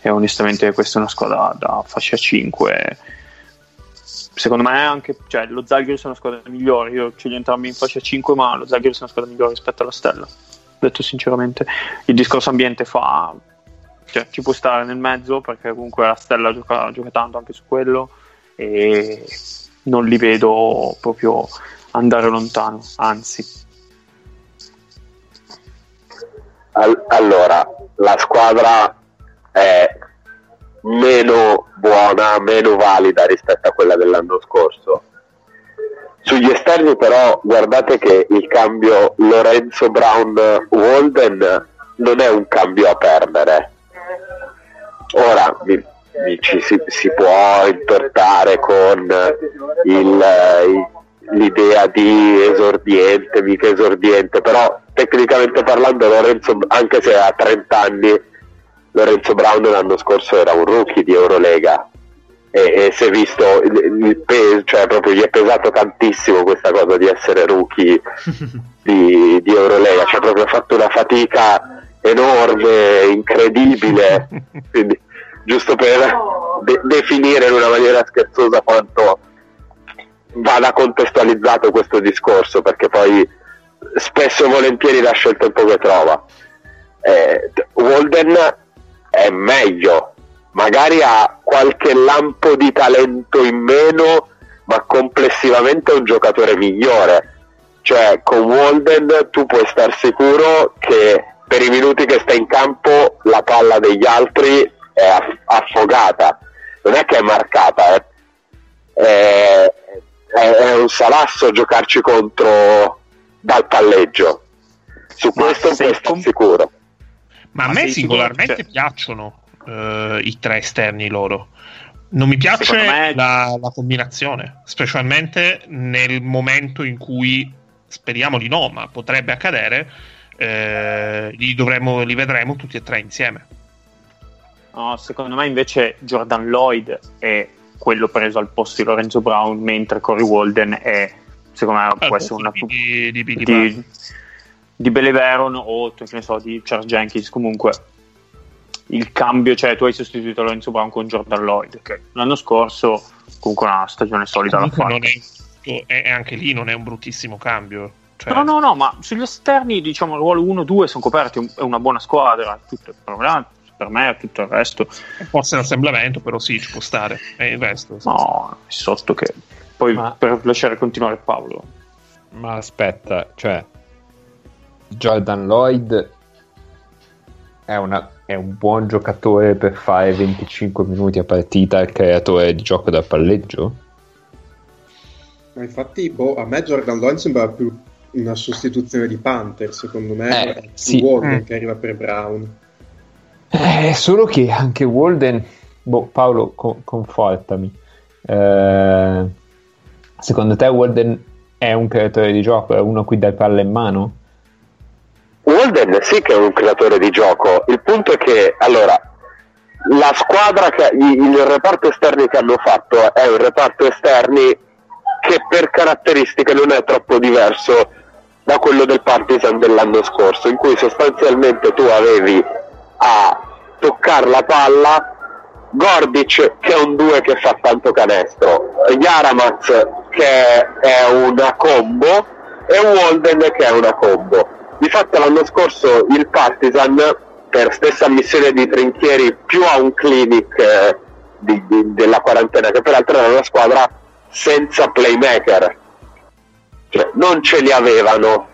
e onestamente questa è una squadra da fascia 5 secondo me anche cioè, lo Zalgiris è una squadra migliore io ce li entrambi in fascia 5 ma lo Zalgiris è una squadra migliore rispetto alla Stella detto sinceramente il discorso ambiente fa cioè, ci può stare nel mezzo perché comunque la Stella gioca, gioca tanto anche su quello e non li vedo proprio andare lontano anzi Al- allora, la squadra è meno buona, meno valida rispetto a quella dell'anno scorso. Sugli esterni però guardate che il cambio Lorenzo Brown Walden non è un cambio a perdere. Ora mi- mi ci si, si può intortare con il, eh, l'idea di esordiente, mica esordiente, però tecnicamente parlando Lorenzo, anche se ha 30 anni, Lorenzo Brown l'anno scorso era un rookie di Eurolega e, e si è visto il, il peso, cioè proprio gli è pesato tantissimo questa cosa di essere rookie di, di Eurolega, cioè proprio ha fatto una fatica enorme, incredibile, quindi giusto per de- definire in una maniera scherzosa quanto vada contestualizzato questo discorso, perché poi spesso e volentieri lascia il tempo che trova. Eh, Walden è meglio, magari ha qualche lampo di talento in meno, ma complessivamente è un giocatore migliore. Cioè, con Walden tu puoi star sicuro che per i minuti che sta in campo la palla degli altri è aff- affogata, non è che è marcata, eh. è, è, è un salasso giocarci contro dal palleggio. Su Ma questo sei puoi com- stare sicuro. Ma a Ma me sei singolarmente sicuro? Cioè- piacciono eh, i tre esterni loro. Non mi piace me- la, la combinazione, specialmente nel momento in cui speriamo di no, ma potrebbe accadere. eh, li, dovremo, li vedremo tutti e tre insieme. No, secondo me invece Jordan Lloyd è quello preso al posto di Lorenzo Brown, mentre Corey Walden è, secondo me, può essere una di, di, Butler. di, di Beleveron o che ne so, di Charles Jenkins. Comunque, il cambio, cioè tu hai sostituito Lorenzo Brown con Jordan Lloyd, che l'anno scorso comunque una stagione solida l'ha fatta. non è, e anche lì non è un bruttissimo cambio. Cioè, No, no, no, ma sugli esterni, diciamo, il ruolo 1-2 sono coperti, è una buona squadra. Tutto il problema per me è tutto il resto. Forse l'assemblamento, però sì, ci può stare. E il resto. sì. No, è sotto che. Poi Ma- per lasciare continuare Paolo. Ma aspetta, cioè Jordan Lloyd è, una- è un buon giocatore per fare 25 minuti a partita il creatore di gioco da palleggio? Ma infatti, boh, a me Jordan Lloyd sembra più una sostituzione di Panther, secondo me Eh, sì. Walden Mm. che arriva per Brown. Eh, solo che anche Walden, boh, Paolo, co- confortami. Eh, secondo te Walden è un creatore di gioco? È uno qui dai palla in mano? Walden sì che è un creatore di gioco, il punto è che allora la squadra che il reparto esterni che hanno fatto è un reparto esterni che per caratteristiche non è troppo diverso da quello del Partizan dell'anno scorso, in cui sostanzialmente tu avevi a toccare la palla Gordic che è un 2 che fa tanto canestro, Yaramaz che è una combo e Walden che è una combo. Di fatto l'anno scorso il Partizan per stessa missione di Trinchieri più a un clinic eh, di- di- della quarantena che peraltro era una squadra senza playmaker. Cioè, non ce li avevano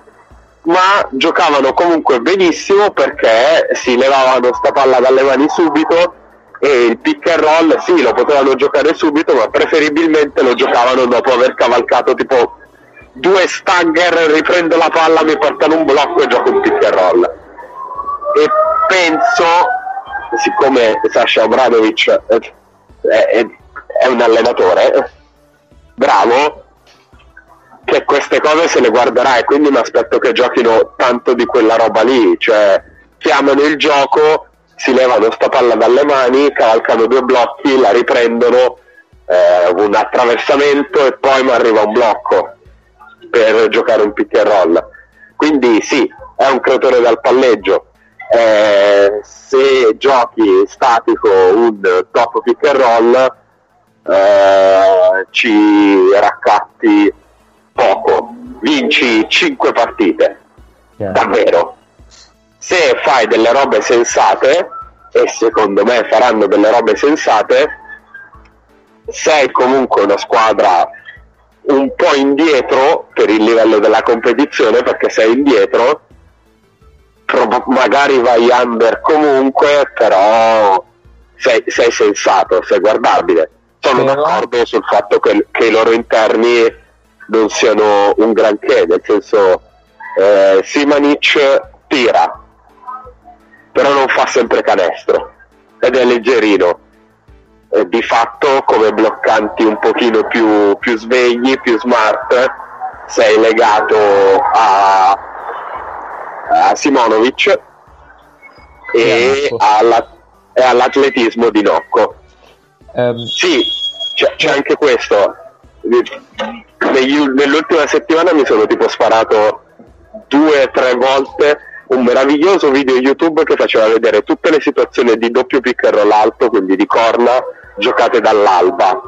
ma giocavano comunque benissimo perché si levavano sta palla dalle mani subito e il pick and roll sì lo potevano giocare subito ma preferibilmente lo giocavano dopo aver cavalcato tipo due stagger riprendo la palla mi portano un blocco e gioco un pick and roll. E penso siccome Sasha Obradovic è, è- è un allenatore bravo che queste cose se le guarderà e quindi mi aspetto che giochino tanto di quella roba lì, cioè chiamano il gioco, si levano sta palla dalle mani, cavalcano due blocchi, la riprendono, eh, un attraversamento e poi mi arriva un blocco per giocare un pick and roll. Quindi sì, è un creatore dal palleggio. Eh, se giochi statico un top pick and roll eh, ci raccatti poco, vinci 5 partite, davvero. Se fai delle robe sensate, e secondo me faranno delle robe sensate, sei comunque una squadra un po' indietro per il livello della competizione, perché sei indietro, magari vai under comunque, però sei, sei sensato, sei guardabile. Sono Però- d'accordo sul fatto che, che i loro interni non siano un granché, nel senso eh, Simanic tira, però non fa sempre canestro ed è leggerino. Eh, di fatto come bloccanti un pochino più, più svegli, più smart, sei legato a, a Simonovic E alla- e all'atletismo di Nocco. Ehm, Sì, c'è, c'è anche questo. Negli- nell'ultima settimana mi sono tipo sparato due o tre volte un meraviglioso video YouTube che faceva vedere tutte le situazioni di doppio pick and roll alto, quindi di corna, giocate dall'alba,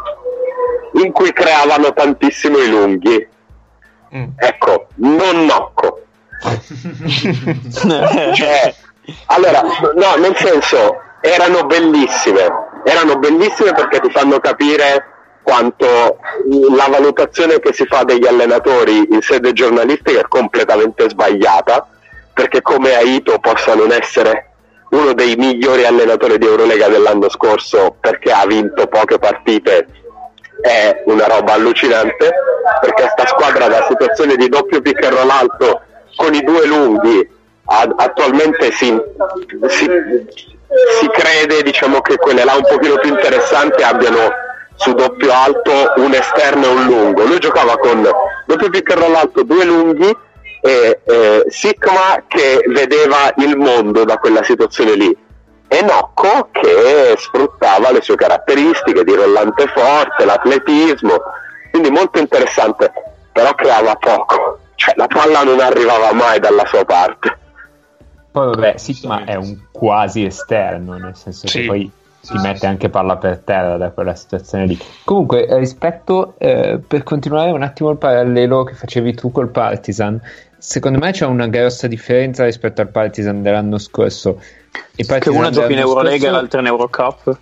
in cui creavano tantissimo i lunghi. Mm. Ecco, non nocco. Cioè, allora, no, nel senso, erano bellissime, erano bellissime perché ti fanno capire quanto la valutazione che si fa degli allenatori in sede giornalistica è completamente sbagliata, perché come Aito possa non essere uno dei migliori allenatori di Eurolega dell'anno scorso perché ha vinto poche partite è una roba allucinante perché sta squadra da situazione di doppio pick and roll alto con i due lunghi attualmente si, si, si crede diciamo, che quelle là un pochino più interessanti abbiano su doppio alto un esterno e un lungo. Lui giocava con doppio pick and roll alto due lunghi e eh, Sigma che vedeva il mondo da quella situazione lì e Nocco che sfruttava le sue caratteristiche di rollante forte, l'atletismo, quindi molto interessante, però creava poco, cioè la palla non arrivava mai dalla sua parte. Poi vabbè, Sigma è un quasi esterno, nel senso Sì. che poi si mette anche palla per terra da quella situazione lì. Comunque, eh, rispetto, eh, per continuare un attimo il parallelo che facevi tu col Partizan, secondo me c'è una grossa differenza rispetto al Partizan dell'anno scorso. Il Che una giochi in Eurolega e l'altra in Eurocup.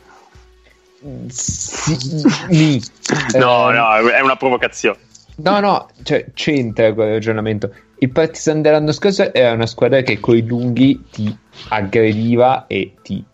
Sì. No, Eh, no, è una provocazione. No, no, cioè c'entra quel ragionamento. Il Partizan dell'anno scorso era una squadra che coi lunghi ti aggrediva e ti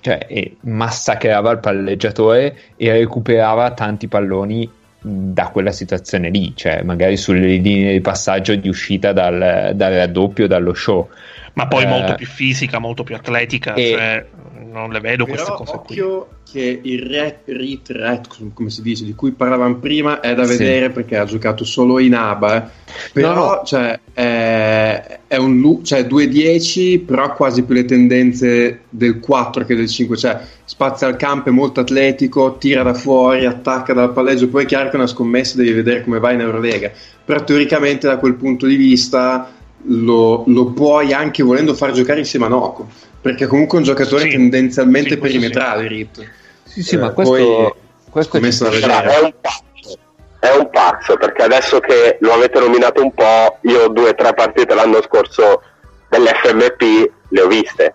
cioè, e massacrava il palleggiatore e recuperava tanti palloni da quella situazione lì, cioè magari sulle linee di passaggio di uscita dal, dal raddoppio, dallo show. Ma poi Eh, molto più fisica, molto più atletica. e- Cioè, non le vedo queste cose qui. occhio che il ret, rit, ret, come si dice, di cui parlavamo prima, è da Sì. vedere perché ha giocato solo in ABA. eh. Però, No, no. Cioè, è, è un cioè 2-10, però ha quasi più le tendenze del 4 che del 5. Cioè, spazia al campo, è molto atletico, tira da fuori, attacca dal palleggio. Poi è chiaro che è una scommessa, devi vedere come va in Eurolega. Però teoricamente, da quel punto di vista, lo, lo puoi anche volendo far giocare insieme a Noco. Perché comunque è un giocatore Sì. tendenzialmente Sì, perimetrale, Rit. Sì, sì, Eh, ma questo, poi- questo vedere. È un pazzo, è un pazzo perché adesso che lo avete nominato un po', io due o tre partite l'anno scorso dell'FMP le ho viste.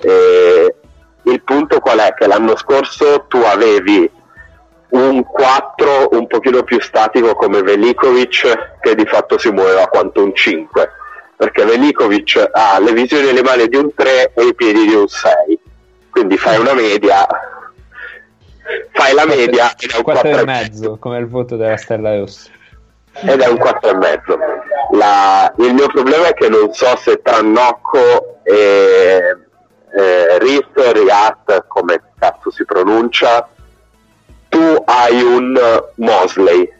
E il punto qual è? Che l'anno scorso tu avevi un 4 un pochino più statico come Velikovic che di fatto si muoveva quanto un 5 perché Velikovic ha le visioni e le mani di un 3 e i piedi di un 6 quindi fai una media fai la media ed è un 4 e 4 mezzo, come il voto della Stella Rossa. ed è un 4 e mezzo. La- il mio problema è che non so se tra Nocco e eh, Rift, Riat, come cazzo si pronuncia, tu hai un Mosley,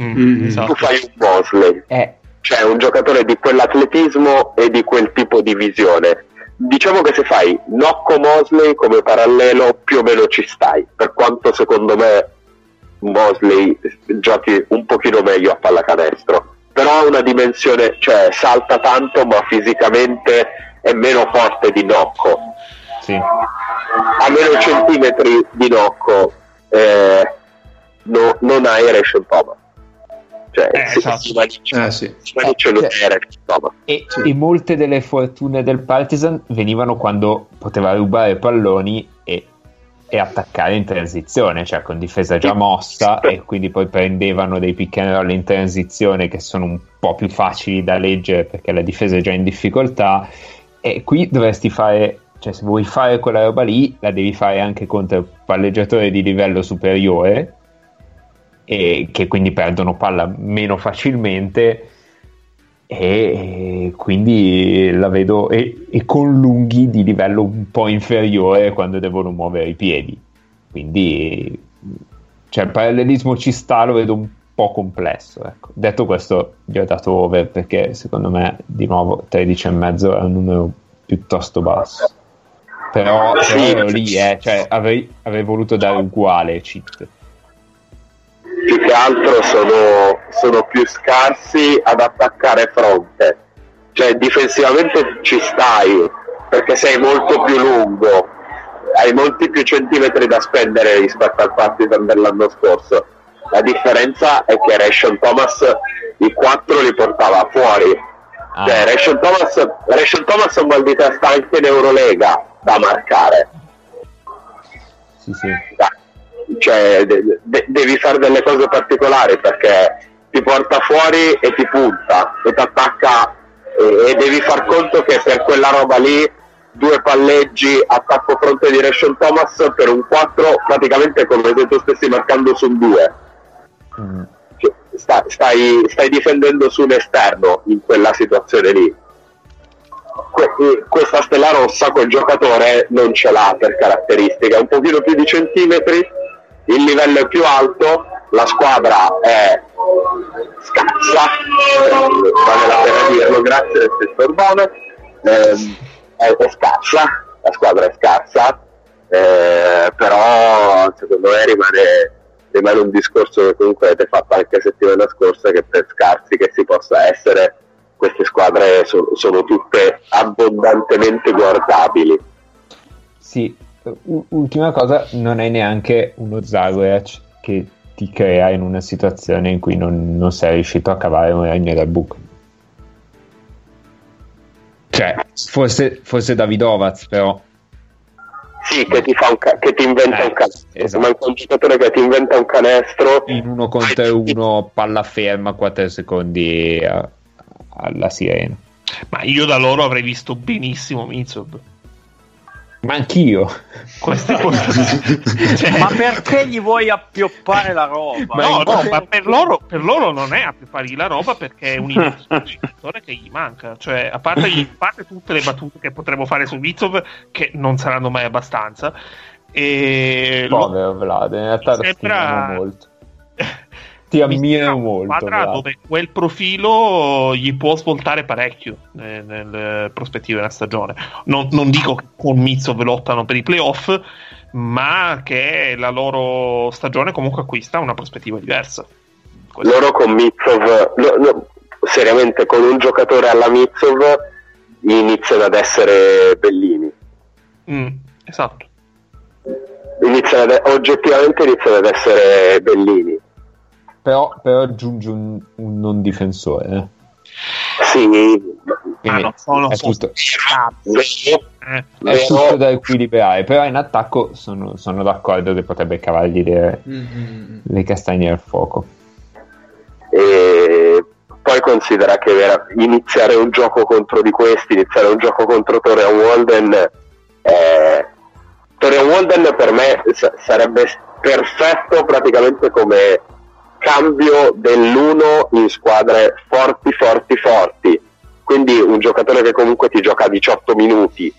Mm, Mm. esatto. tu fai un Mosley, Eh, cioè un giocatore di quell'atletismo e di quel tipo di visione. Diciamo che se fai Nocco Mosley come parallelo più o meno ci stai, per quanto secondo me Mosley giochi un pochino meglio a pallacanestro, però ha una dimensione, cioè salta tanto ma fisicamente è meno forte di Nocco, sì. a meno centimetri di Nocco eh, no- non ha Erection Thomas. Cioè, Eh, esatto. manice- Eh sì. si manice non Eh, è Erection Thomas. E, Sì. e molte delle fortune del Partizan venivano quando poteva rubare palloni e, e attaccare in transizione, cioè con difesa già mossa e quindi poi prendevano dei pick and roll in transizione che sono un po' più facili da leggere perché la difesa è già in difficoltà e qui dovresti fare, cioè se vuoi fare quella roba lì la devi fare anche contro palleggiatori di livello superiore e che quindi perdono palla meno facilmente e quindi la vedo e, e con lunghi di livello un po' inferiore quando devono muovere i piedi quindi cioè il parallelismo ci sta lo vedo un po' complesso ecco. detto questo gli ho dato over perché secondo me di nuovo 13 e mezzo è un numero piuttosto basso però, Sì. però ero lì eh, cioè, avrei, avrei voluto dare uguale cheat più che altro sono, sono più scarsi ad attaccare fronte. Cioè difensivamente ci stai, perché sei molto più lungo, hai molti più centimetri da spendere rispetto al Partizan dell'anno scorso. La differenza è che Ration Thomas i 4 li portava fuori. Ah. Cioè, Ration Thomas, Ration Thomas è un mal di testa anche in Eurolega da marcare. sì sì cioè de- de- devi fare delle cose particolari perché ti porta fuori e ti punta e ti attacca e, e devi far conto che per quella roba lì due palleggi attacco fronte di Rashon Thomas per un 4 praticamente come se tu stessi marcando su un 2 Mm. Cioè, sta- stai, stai difendendo su un esterno in quella situazione lì Que- eh, questa stella rossa quel giocatore non ce l'ha per caratteristica. Un pochino più di centimetri il livello è più alto la squadra è scarsa eh, vale la pena dirlo grazie del stesso Urbano Ehm, è, è scarsa la squadra è scarsa eh, però secondo me rimane, rimane un discorso che comunque avete fatto anche settimana scorsa che per scarsi che si possa essere queste squadre so- sono tutte abbondantemente guardabili Sì, u- ultima cosa, non è neanche uno Zagorac che ti crea in una situazione in cui non, non sei riuscito a cavare un ragno dal buco. Cioè, forse, forse Davidovaz, però. sì che ti, fa un ca- che ti inventa Eh, un canestro esatto. manca un giocatore che ti inventa un canestro In uno contro uno, palla ferma, 4 secondi a- alla sirena. Ma io da loro avrei visto benissimo Mizov. Ma anch'io. Queste cose. Cioè, Ma perché gli vuoi appioppare la roba? Ma no, no, ma per loro, per loro non è a preparare la roba perché è un giocatore che gli manca. Cioè, a parte, a parte tutte le battute che potremmo fare su Vizov, che non saranno mai abbastanza. E lo- Povero Vlad, in realtà lo Sembra- molto. Ti mi ammiro molto. squadra dove quel profilo gli può svoltare parecchio eh, nelle prospettive della stagione. Non, non dico che con Mizov lottano per i playoff, ma che la loro stagione comunque acquista una prospettiva diversa. Questo- loro con Mitsov lo- lo- seriamente con un giocatore alla Mitsov iniziano ad essere bellini Mm, esatto. iniziano ad- oggettivamente iniziano ad essere bellini Però, però aggiunge un, un non difensore. eh. sì Quindi non sono è tutto, vero, Eh, è vero, tutto da equilibrare. Però in attacco sono, sono d'accordo che potrebbe cavargli le, Mm, mm, mm. le castagne al fuoco. e poi considera che vera- iniziare un gioco contro di questi iniziare un gioco contro Torian Walden eh, Torian Walden per me sa- sarebbe perfetto praticamente come cambio dell'uno in squadre forti forti forti quindi un giocatore che comunque ti gioca 18 minuti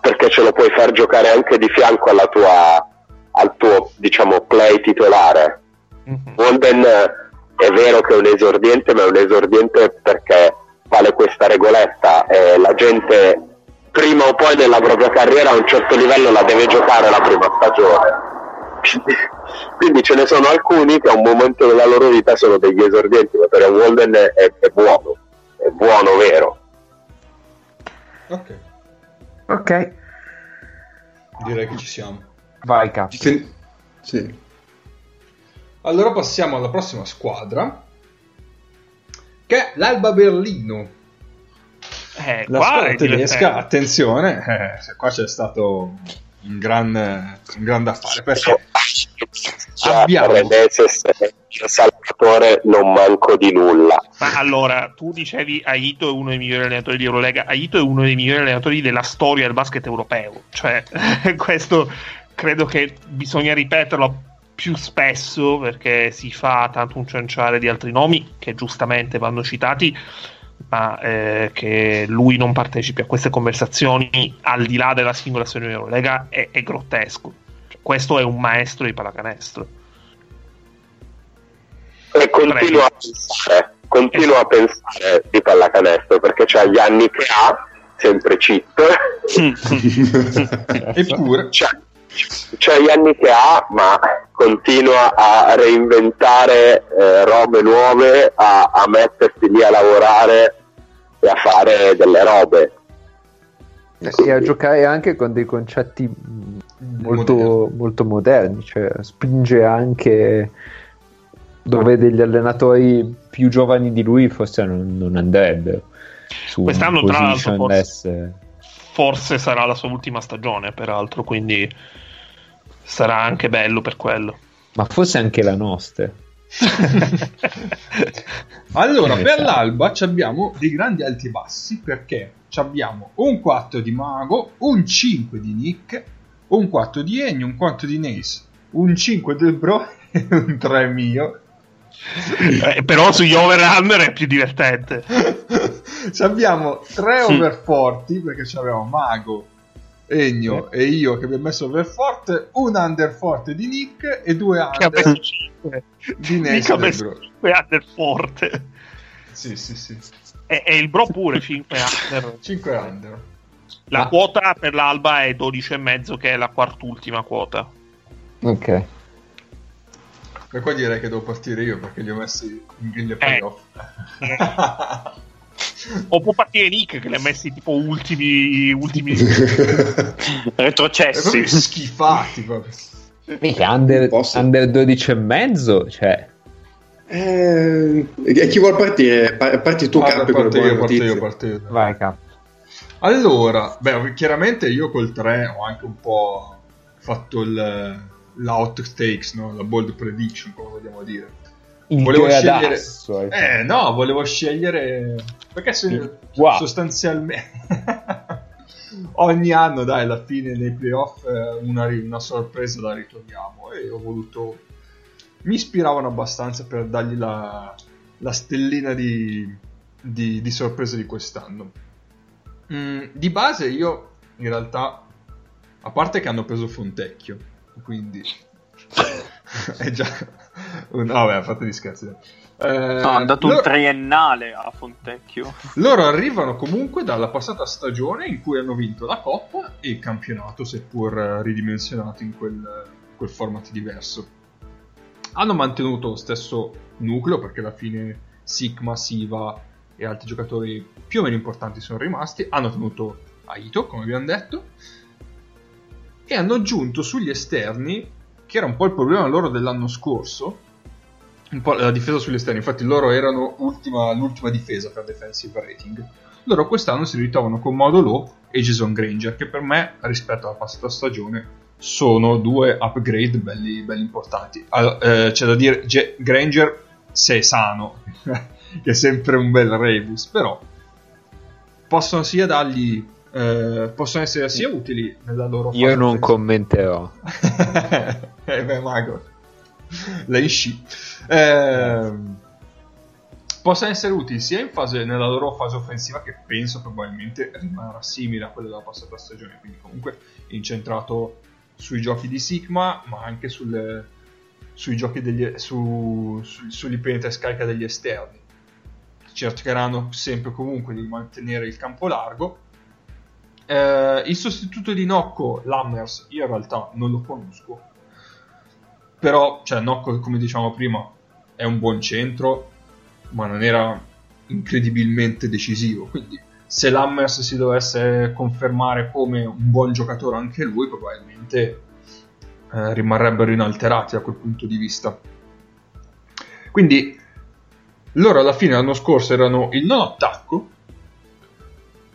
perché ce lo puoi far giocare anche di fianco alla tua, al tuo diciamo play titolare mhm. Walden eh, è vero che è un esordiente, ma è un esordiente perché vale questa regoletta. eh, la gente prima o poi nella propria carriera a un certo livello la deve giocare la prima stagione. Quindi- Quindi ce ne sono alcuni che a un momento della loro vita sono degli esordienti, ma per Walden è, è buono, è buono vero. Ok, Ok. direi che ci siamo. Vai, capo. Difen- sì. Allora passiamo alla prossima squadra, che è l'Alba Berlino. Eh, La qua squadra tedesca, attenzione, eh, qua c'è stato un gran, un grande affare perché Abbiamo- Salvatore non manco di nulla. Ma allora, tu dicevi Aito è uno dei migliori allenatori di Eurolega. Aito è uno dei migliori allenatori della storia del basket europeo. Cioè, questo credo che bisogna ripeterlo più spesso perché si fa tanto un cianciare di altri nomi che giustamente vanno citati, ma eh, che lui non partecipi a queste conversazioni al di là della singola stagione di Eurolega è, è grottesco. Cioè, questo è un maestro di pallacanestro. E continua a pensare, continua a pensare di pallacanestro perché c'ha gli anni che ha, sempre cheat, eppure c'ha, c'ha gli anni che ha, ma continua a reinventare eh, robe nuove, a, a mettersi lì a lavorare e a fare delle robe. Sì, a giocare anche con dei concetti molto Moderni. molto moderni, cioè spinge anche dove degli allenatori più giovani di lui forse non, non andrebbero. Quest'anno, tra l'altro, forse- forse sarà la sua ultima stagione, peraltro, quindi sarà anche bello per quello. Ma forse anche la nostra. Allora, per sì. l'alba ci abbiamo dei grandi alti e bassi perché ci abbiamo un 4 di Mago, un 5 di Nick, un 4 di Ennio, un 4 di Nace, un 5 del Bro e un 3 mio. Eh, però sugli over-under è più divertente. Ci abbiamo 3 overforti perché ci avevamo Mago, Ennio e io che abbiamo messo overforte, un underforte di Nick e due under 5. di Nick e. 5 under forte. Sì, sì, sì. E, e il bro pure 5 under. 5 under. La Ah. quota per l'alba è 12,5 che è la quartultima quota. Ok. Per qua direi che devo partire io perché li ho messi in griglia Eh. O può partire Nick che li ha messi tipo ultimi. ultimi... Retrocessi. proprio schifati proprio. Mica under, Posso? under 12 e mezzo, cioè... Eh, e chi vuol partire? Pa- Parti tu, Guarda, Campi, parto io, parto io, parto io. Vai, capo. Allora, beh, chiaramente io col 3 ho anche un po' fatto il, l'out takes, no? la bold prediction, come vogliamo dire. Il Volevo scegliere... gradasso, fatto. Eh, no, volevo scegliere... Perché se... Wow. sostanzialmente... Ogni anno, dai, alla fine dei playoff eh, una, una sorpresa la ritroviamo e ho voluto... Mi ispiravano abbastanza per dargli la, la stellina di, di, di sorpresa di quest'anno. Mm, di base io, in realtà, a parte che hanno preso Fontecchio, quindi... è già... No, vabbè, fate gli scherzi. Eh, No, ha dato loro- un triennale a Fontecchio. loro arrivano comunque dalla passata stagione in cui hanno vinto la Coppa e il campionato, seppur eh, ridimensionato in quel, quel format diverso. Hanno mantenuto lo stesso nucleo perché alla fine Sigma, Siva e altri giocatori più o meno importanti sono rimasti. Hanno tenuto Aito, come abbiamo detto, e hanno aggiunto sugli esterni, che era un po' il problema loro dell'anno scorso, un po' la difesa sugli esterni, infatti loro erano ultima- l'ultima difesa per defensive rating. Loro quest'anno si ritrovano con Modulo e Jason Granger, che per me, rispetto alla passata stagione, sono due upgrade belli, belli importanti. Allora, eh, c'è da dire, Ge- Granger, se è sano, che è sempre un bel rebus, però possono sia dargli... eh, possono essere sia utili nella loro Io non commenterò. eh beh, mago. Lei sci. Ehm, possono essere utili sia in fase, nella loro fase offensiva, che penso probabilmente rimarrà simile a quella della passata stagione, quindi comunque incentrato sui giochi di Sigma, ma anche sulle- sui giochi degli, su, su- e scarica degli esterni. Cercheranno sempre comunque di mantenere il campo largo. Eh, il sostituto di Nocco, Lammers, io in realtà non lo conosco. Però, cioè, Nocco, come diciamo prima, è un buon centro, ma non era incredibilmente decisivo. Quindi, se Lammers si dovesse confermare come un buon giocatore anche lui, probabilmente eh, rimarrebbero inalterati da quel punto di vista. Quindi, loro alla fine l'anno scorso erano il non attacco.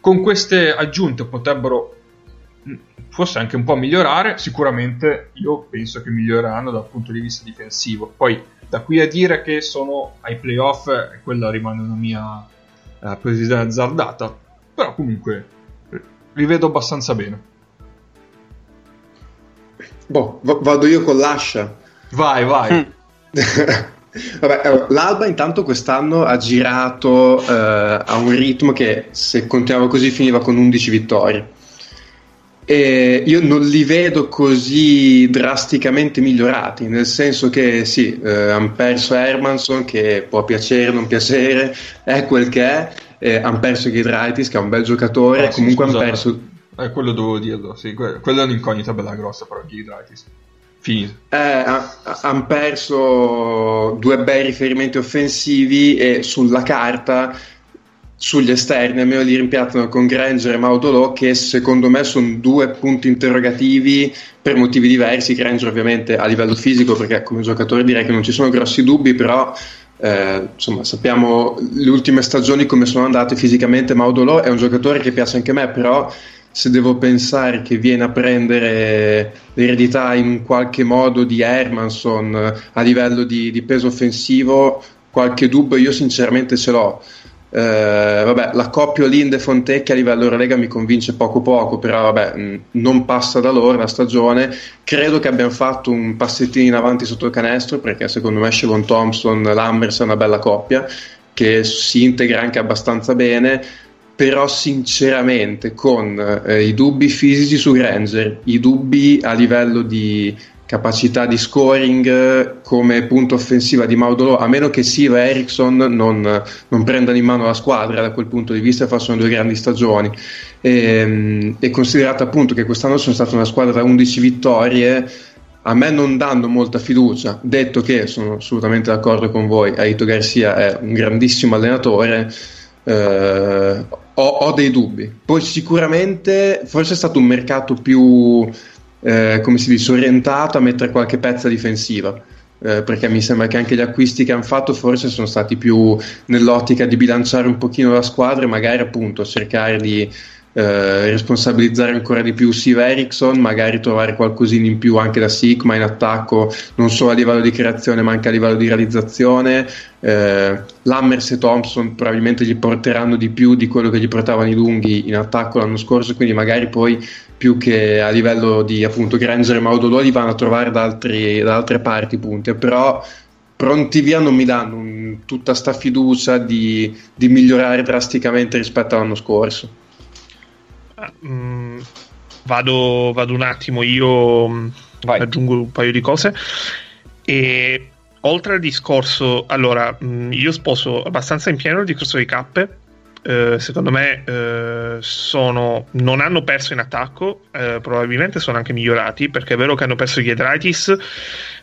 Con queste aggiunte potrebbero forse anche un po' migliorare. Sicuramente io penso che miglioreranno dal punto di vista difensivo. Poi da qui a dire che sono ai playoff, eh, quella rimane una mia eh, previsione azzardata. Però comunque eh, li vedo abbastanza bene. Boh, va- vado io con l'ascia. Vai, vai. Mm. Vabbè, l'Alba intanto quest'anno ha girato eh, a un ritmo che se continuava così finiva con 11 vittorie. E io non li vedo così drasticamente migliorati, nel senso che sì, eh, hanno perso Hermanson che può piacere o non piacere, è quel che è, eh, hanno perso Ghidraitis che è un bel giocatore, Ah, sì, comunque hanno perso... Eh, quello dovevo dirlo, sì. que- Quella è un'incognita bella grossa, però Ghidraitis. Finito. hanno perso due bei riferimenti offensivi e sulla carta sugli esterni almeno li rimpiattano con Granger e Maudolò che secondo me sono due punti interrogativi per motivi diversi Granger ovviamente a livello fisico perché come giocatore direi che non ci sono grossi dubbi però eh, insomma sappiamo le ultime stagioni come sono andate fisicamente Maudolò è un giocatore che piace anche a me però se devo pensare che viene a prendere l'eredità in qualche modo di Hermanson eh, a livello di, di peso offensivo, qualche dubbio io sinceramente ce l'ho. Eh, vabbè, la coppia Linde Fontecchi a livello Eurolega mi convince poco poco, però vabbè, mh, non passa da loro la stagione. Credo che abbiano fatto un passettino in avanti sotto il canestro perché secondo me Shevon Thompson, Lammers è una bella coppia che si integra anche abbastanza bene. Però sinceramente con eh, i dubbi fisici su Granger, i dubbi a livello di, capacità di scoring come punto offensiva di Maudolo, a meno che Siva e Eriksson non, non, prendano in mano la squadra da quel punto di vista e facciano due grandi stagioni. E, ehm, e considerato appunto che quest'anno sono stata una squadra da 11 vittorie, a me non danno molta fiducia, detto che sono assolutamente d'accordo con voi, Aito Garcia è un grandissimo allenatore. Eh, ho, ho dei dubbi. Poi sicuramente forse è stato un mercato più eh, come si dice, orientato a mettere qualche pezza difensiva. Eh, perché mi sembra che anche gli acquisti che hanno fatto forse sono stati più nell'ottica di bilanciare un pochino la squadra e magari appunto cercare di eh, responsabilizzare ancora di più Steve Erickson, magari trovare qualcosina in più anche da Sigma in attacco, non solo a livello di creazione ma anche a livello di realizzazione. Eh, Lammers e Thompson probabilmente gli porteranno di più di quello che gli portavano i lunghi in attacco l'anno scorso, quindi magari poi più che a livello di appunto Granger e Maudolò li vanno a trovare da, altri, da altre parti punti, però pronti via non mi danno un, tutta sta fiducia di, di migliorare drasticamente rispetto all'anno scorso. Mm, vado, vado, un attimo, io mm, Vai. aggiungo un paio di cose. E oltre al discorso, allora, mh, mm, io sposo abbastanza in pieno il discorso di cappe. Eh, secondo me eh, sono, non hanno perso in attacco, eh, probabilmente sono anche migliorati perché è vero che hanno perso Giedraitis,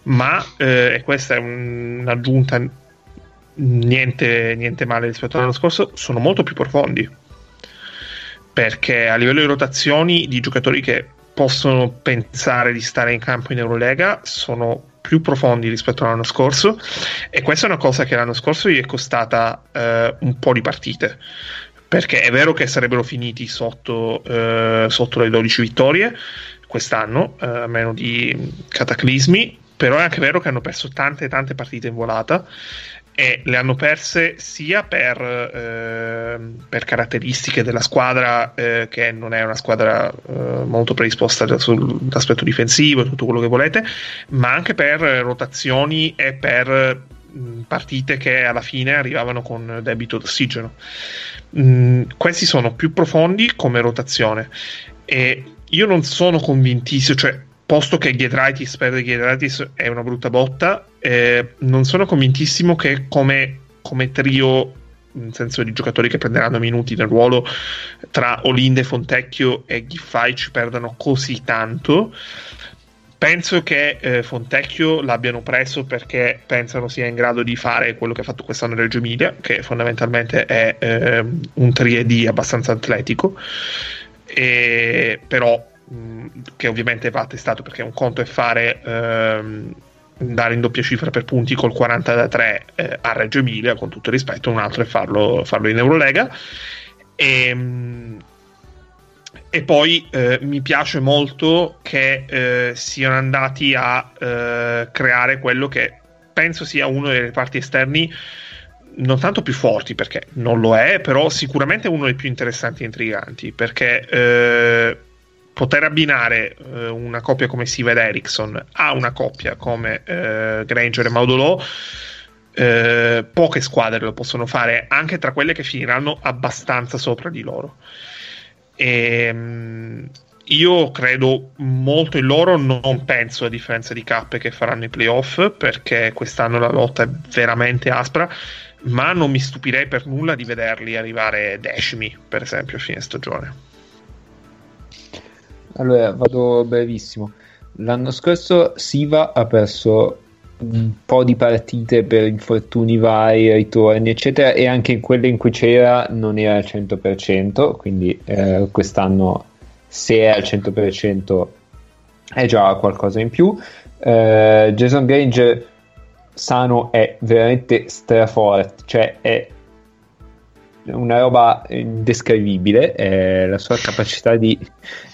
ma eh, e questa è un'aggiunta niente, niente male rispetto all'anno scorso, sono molto più profondi perché a livello di rotazioni di giocatori che possono pensare di stare in campo in Eurolega sono più profondi rispetto all'anno scorso e questa è una cosa che l'anno scorso gli è costata eh, un po' di partite perché è vero che sarebbero finiti sotto, eh, sotto le 12 vittorie quest'anno eh, a meno di cataclismi però è anche vero che hanno perso tante tante partite in volata e le hanno perse sia per, eh, per caratteristiche della squadra, eh, che non è una squadra eh, molto predisposta sull'aspetto difensivo e tutto quello che volete, ma anche per rotazioni e per mh, partite che alla fine arrivavano con debito d'ossigeno. Mh, questi sono più profondi come rotazione e io non sono convintissimo, cioè posto che Giedraitis perde Giedraitis è una brutta botta, eh, non sono convintissimo che come, come, trio, nel senso di giocatori che prenderanno minuti nel ruolo, tra Olinde, Fontecchio e Giffai ci perdano così tanto. Penso che eh, Fontecchio l'abbiano preso perché pensano sia in grado di fare quello che ha fatto quest'anno Reggio Emilia, che fondamentalmente è eh, un 3D abbastanza atletico. E, però che ovviamente va testato perché un conto è fare ehm, andare in doppia cifra per punti col 40 da 3 eh, a Reggio Emilia con tutto il rispetto un altro è farlo, farlo in Eurolega. E, ehm, e poi eh, mi piace molto che eh, siano andati a eh, creare quello che penso sia uno dei reparti esterni non tanto più forti perché non lo è, però sicuramente uno dei più interessanti e intriganti perché eh, poter abbinare eh, una coppia come Siva ed Ericsson a una coppia come eh, Granger e Maudolò eh, poche squadre lo possono fare anche tra quelle che finiranno abbastanza sopra di loro. E, ehm, io credo molto in loro non penso a differenza di cappe che faranno i playoff perché quest'anno la lotta è veramente aspra ma non mi stupirei per nulla di vederli arrivare decimi per esempio a fine stagione allora, vado brevissimo. L'anno scorso Siva ha perso un po' di partite per infortuni vari, ritorni, eccetera, e anche in quelle in cui c'era non era al 100%, quindi eh, quest'anno se è al 100% è già qualcosa in più. Eh, Jason Granger sano è veramente straforte, cioè è una roba indescrivibile, è la sua capacità di...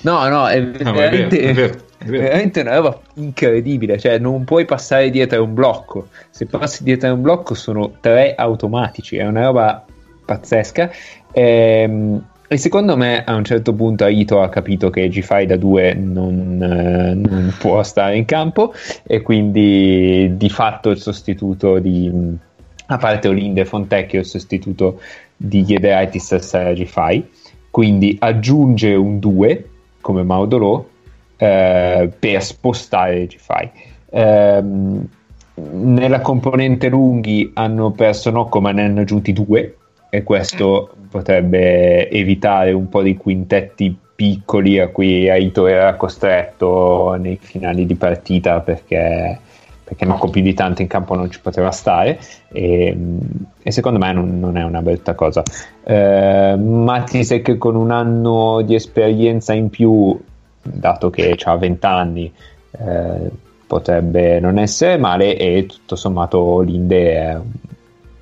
No, no, è No, veramente, vero, è vero, è vero. veramente una roba incredibile, cioè non puoi passare dietro a un blocco, se passi dietro a un blocco sono tre automatici, è una roba pazzesca. Ehm, E secondo me a un certo punto Aito ha capito che G-Fai da 2 non, eh, non può stare in campo e quindi di fatto il sostituto di, a parte Olinde Fontecchio, il sostituto di Giederaitis sarà G-Fai, quindi aggiunge un 2 come Maudolò eh, per spostare G-Fai. Ehm, nella componente lunghi hanno perso Nocco ma ne hanno aggiunti due e questo potrebbe evitare un po' di quintetti piccoli a cui Aito era costretto nei finali di partita perché, perché Nocco più di tanto in campo non ci poteva stare e, e secondo me non, non è una brutta cosa. Eh, Matisek con un anno di esperienza in più dato che ha 20 anni eh, potrebbe non essere male e tutto sommato Linde è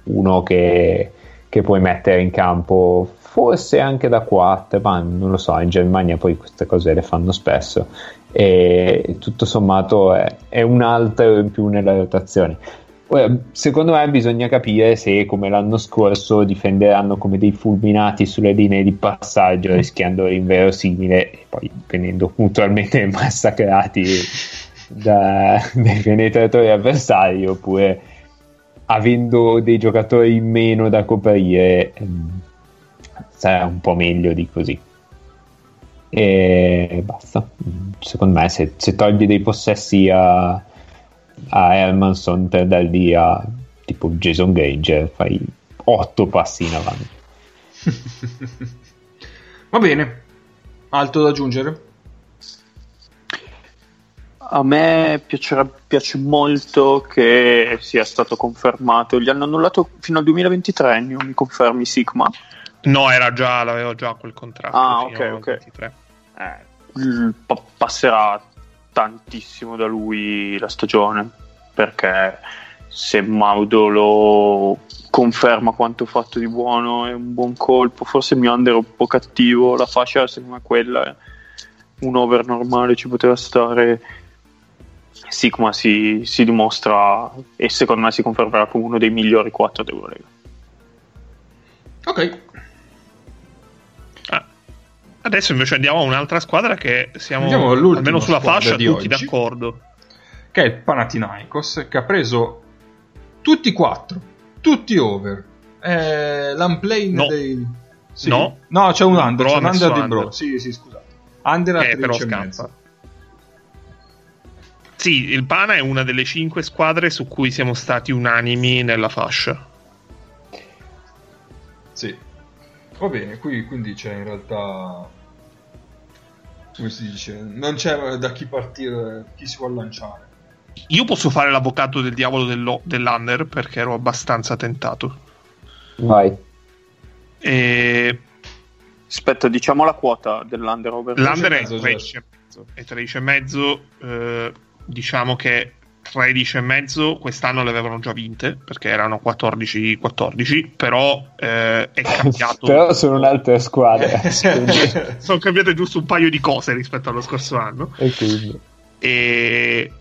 uno che, che puoi mettere in campo forse anche da 4 ma non lo so in Germania poi queste cose le fanno spesso e tutto sommato è, è un altro in più nella rotazione. Secondo me bisogna capire se come l'anno scorso difenderanno come dei fulminati sulle linee di passaggio rischiando l'inverosimile e poi venendo puntualmente massacrati da, dai penetratori avversari oppure avendo dei giocatori in meno da coprire ehm, sarà un po' meglio di così e basta secondo me se, se togli dei possessi a, a Hermanson per darli a tipo Jason Granger fai 8 passi in avanti Va bene. Altro da aggiungere? A me piacerà- piace molto che sia stato confermato. Gli hanno annullato fino al 2023, Ennio, mi confermi Sigma? No, era già, l'avevo già quel contratto. Ah, fino ok, al ok. 23. Eh, pa- passerà tantissimo da lui la stagione perché se Maudo lo conferma quanto fatto di buono è un buon colpo forse il mio under è un po' cattivo la fascia secondo me quella un over normale ci poteva stare Sigma si, si dimostra e secondo me si confermerà come uno dei migliori 4 d'Eurolega Ok. Adesso invece andiamo a un'altra squadra che siamo almeno sulla fascia di tutti oggi. d'accordo. Che è il Panathinaikos che ha preso tutti quattro, tutti over. Eh, l'unplane No. dei... Sì. No. no, c'è un under, Bro c'è un under di under. Bro. Sì, sì, scusate. Under a Eh, però 13 e scappa. mezzo. Sì, il Pana è una delle cinque squadre su cui siamo stati unanimi nella fascia. Sì. Va bene, qui quindi c'è in realtà... Come si dice? Non c'è da chi partire, chi si vuole lanciare. Io posso fare l'avvocato del diavolo dello- dell'Under perché ero abbastanza tentato. vai E aspetta diciamo la quota dell'under over l'Under è 13,5, 13 e mezzo. E 13 e mezzo, eh, diciamo che 13 e mezzo quest'anno le avevano già vinte perché erano 14-14, però eh, è cambiato. però sono un'altra squadra quindi- sono cambiate giusto un paio di cose rispetto allo scorso anno. e quindi E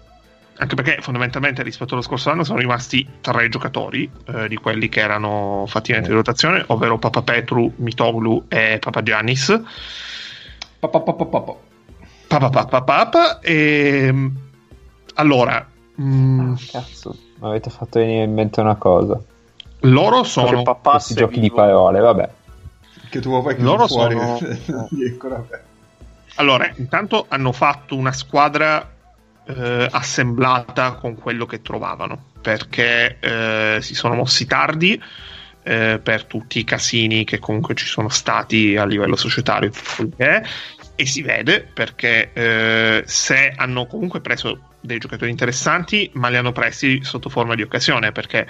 anche perché fondamentalmente rispetto allo scorso anno sono rimasti tre giocatori eh, di quelli che erano fattivamente di rotazione, ovvero Papa Petru, Mitoglu e Papa Giannis. Pa, pa, pa, pa, pa, pa. Papa Papa Papa. E allora, mm, cazzo mi avete fatto venire in mente una cosa. Loro Perché sono papà questi giochi di vivo- parole vabbè. Che tu vuoi che Loro fuori. sono- di ancora Allora, intanto hanno fatto una squadra eh, assemblata con quello che trovavano, perché eh, si sono mossi tardi eh, per tutti i casini che comunque ci sono stati a livello societario e si vede perché eh, se hanno comunque preso dei giocatori interessanti, ma li hanno presi sotto forma di occasione, perché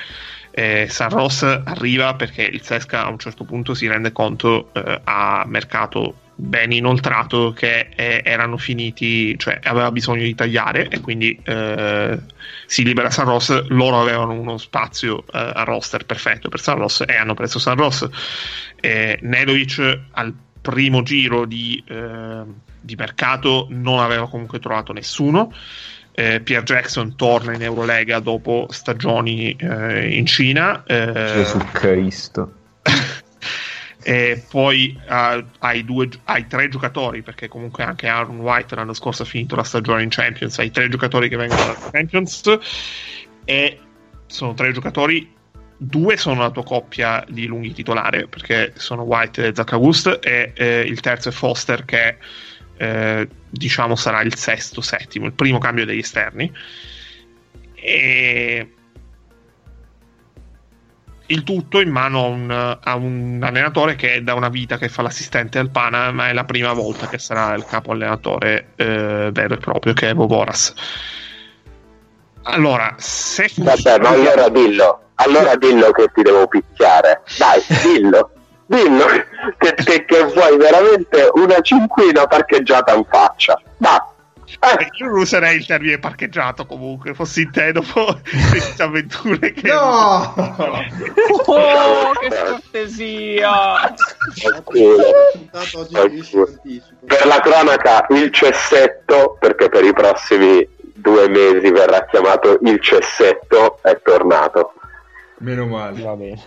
eh, San Ross arriva perché il Sesca a un certo punto si rende conto eh, a mercato ben inoltrato che eh, erano finiti, cioè aveva bisogno di tagliare e quindi eh, si libera San Ross. Loro avevano uno spazio eh, a roster perfetto per San Ross e hanno preso San Ross. Eh, Nedovic al primo giro di, di mercato non aveva comunque trovato nessuno. Eh, Pierre Jackson torna in Eurolega dopo stagioni eh, in Cina. Eh, Gesù Cristo. e poi uh, hai, due, hai tre giocatori, perché comunque anche Aaron White l'anno scorso ha finito la stagione in Champions. Hai tre giocatori che vengono dalla Champions e sono tre giocatori. Due sono la tua coppia di lunghi titolare perché sono White e Zach August, e eh, il terzo è Foster che eh, diciamo sarà il sesto, settimo, il primo cambio degli esterni. E il tutto in mano a un, a un, allenatore che è da una vita che fa l'assistente al Pana, ma è la prima volta che sarà il capo allenatore eh, vero e proprio, che è Vovoras. Allora, se funziona... Vabbè, ma allora dillo, allora dillo che ti devo picchiare. Dai, dillo. Dillo che, che, che vuoi veramente una cinquina parcheggiata in faccia. Dai. Eh, io non userei il termine parcheggiato comunque, fossi in te dopo queste avventure che... No! oh, che scortesia! per la cronaca, il cessetto, perché per i prossimi due mesi verrà chiamato il cessetto, è tornato. Meno male. Va bene.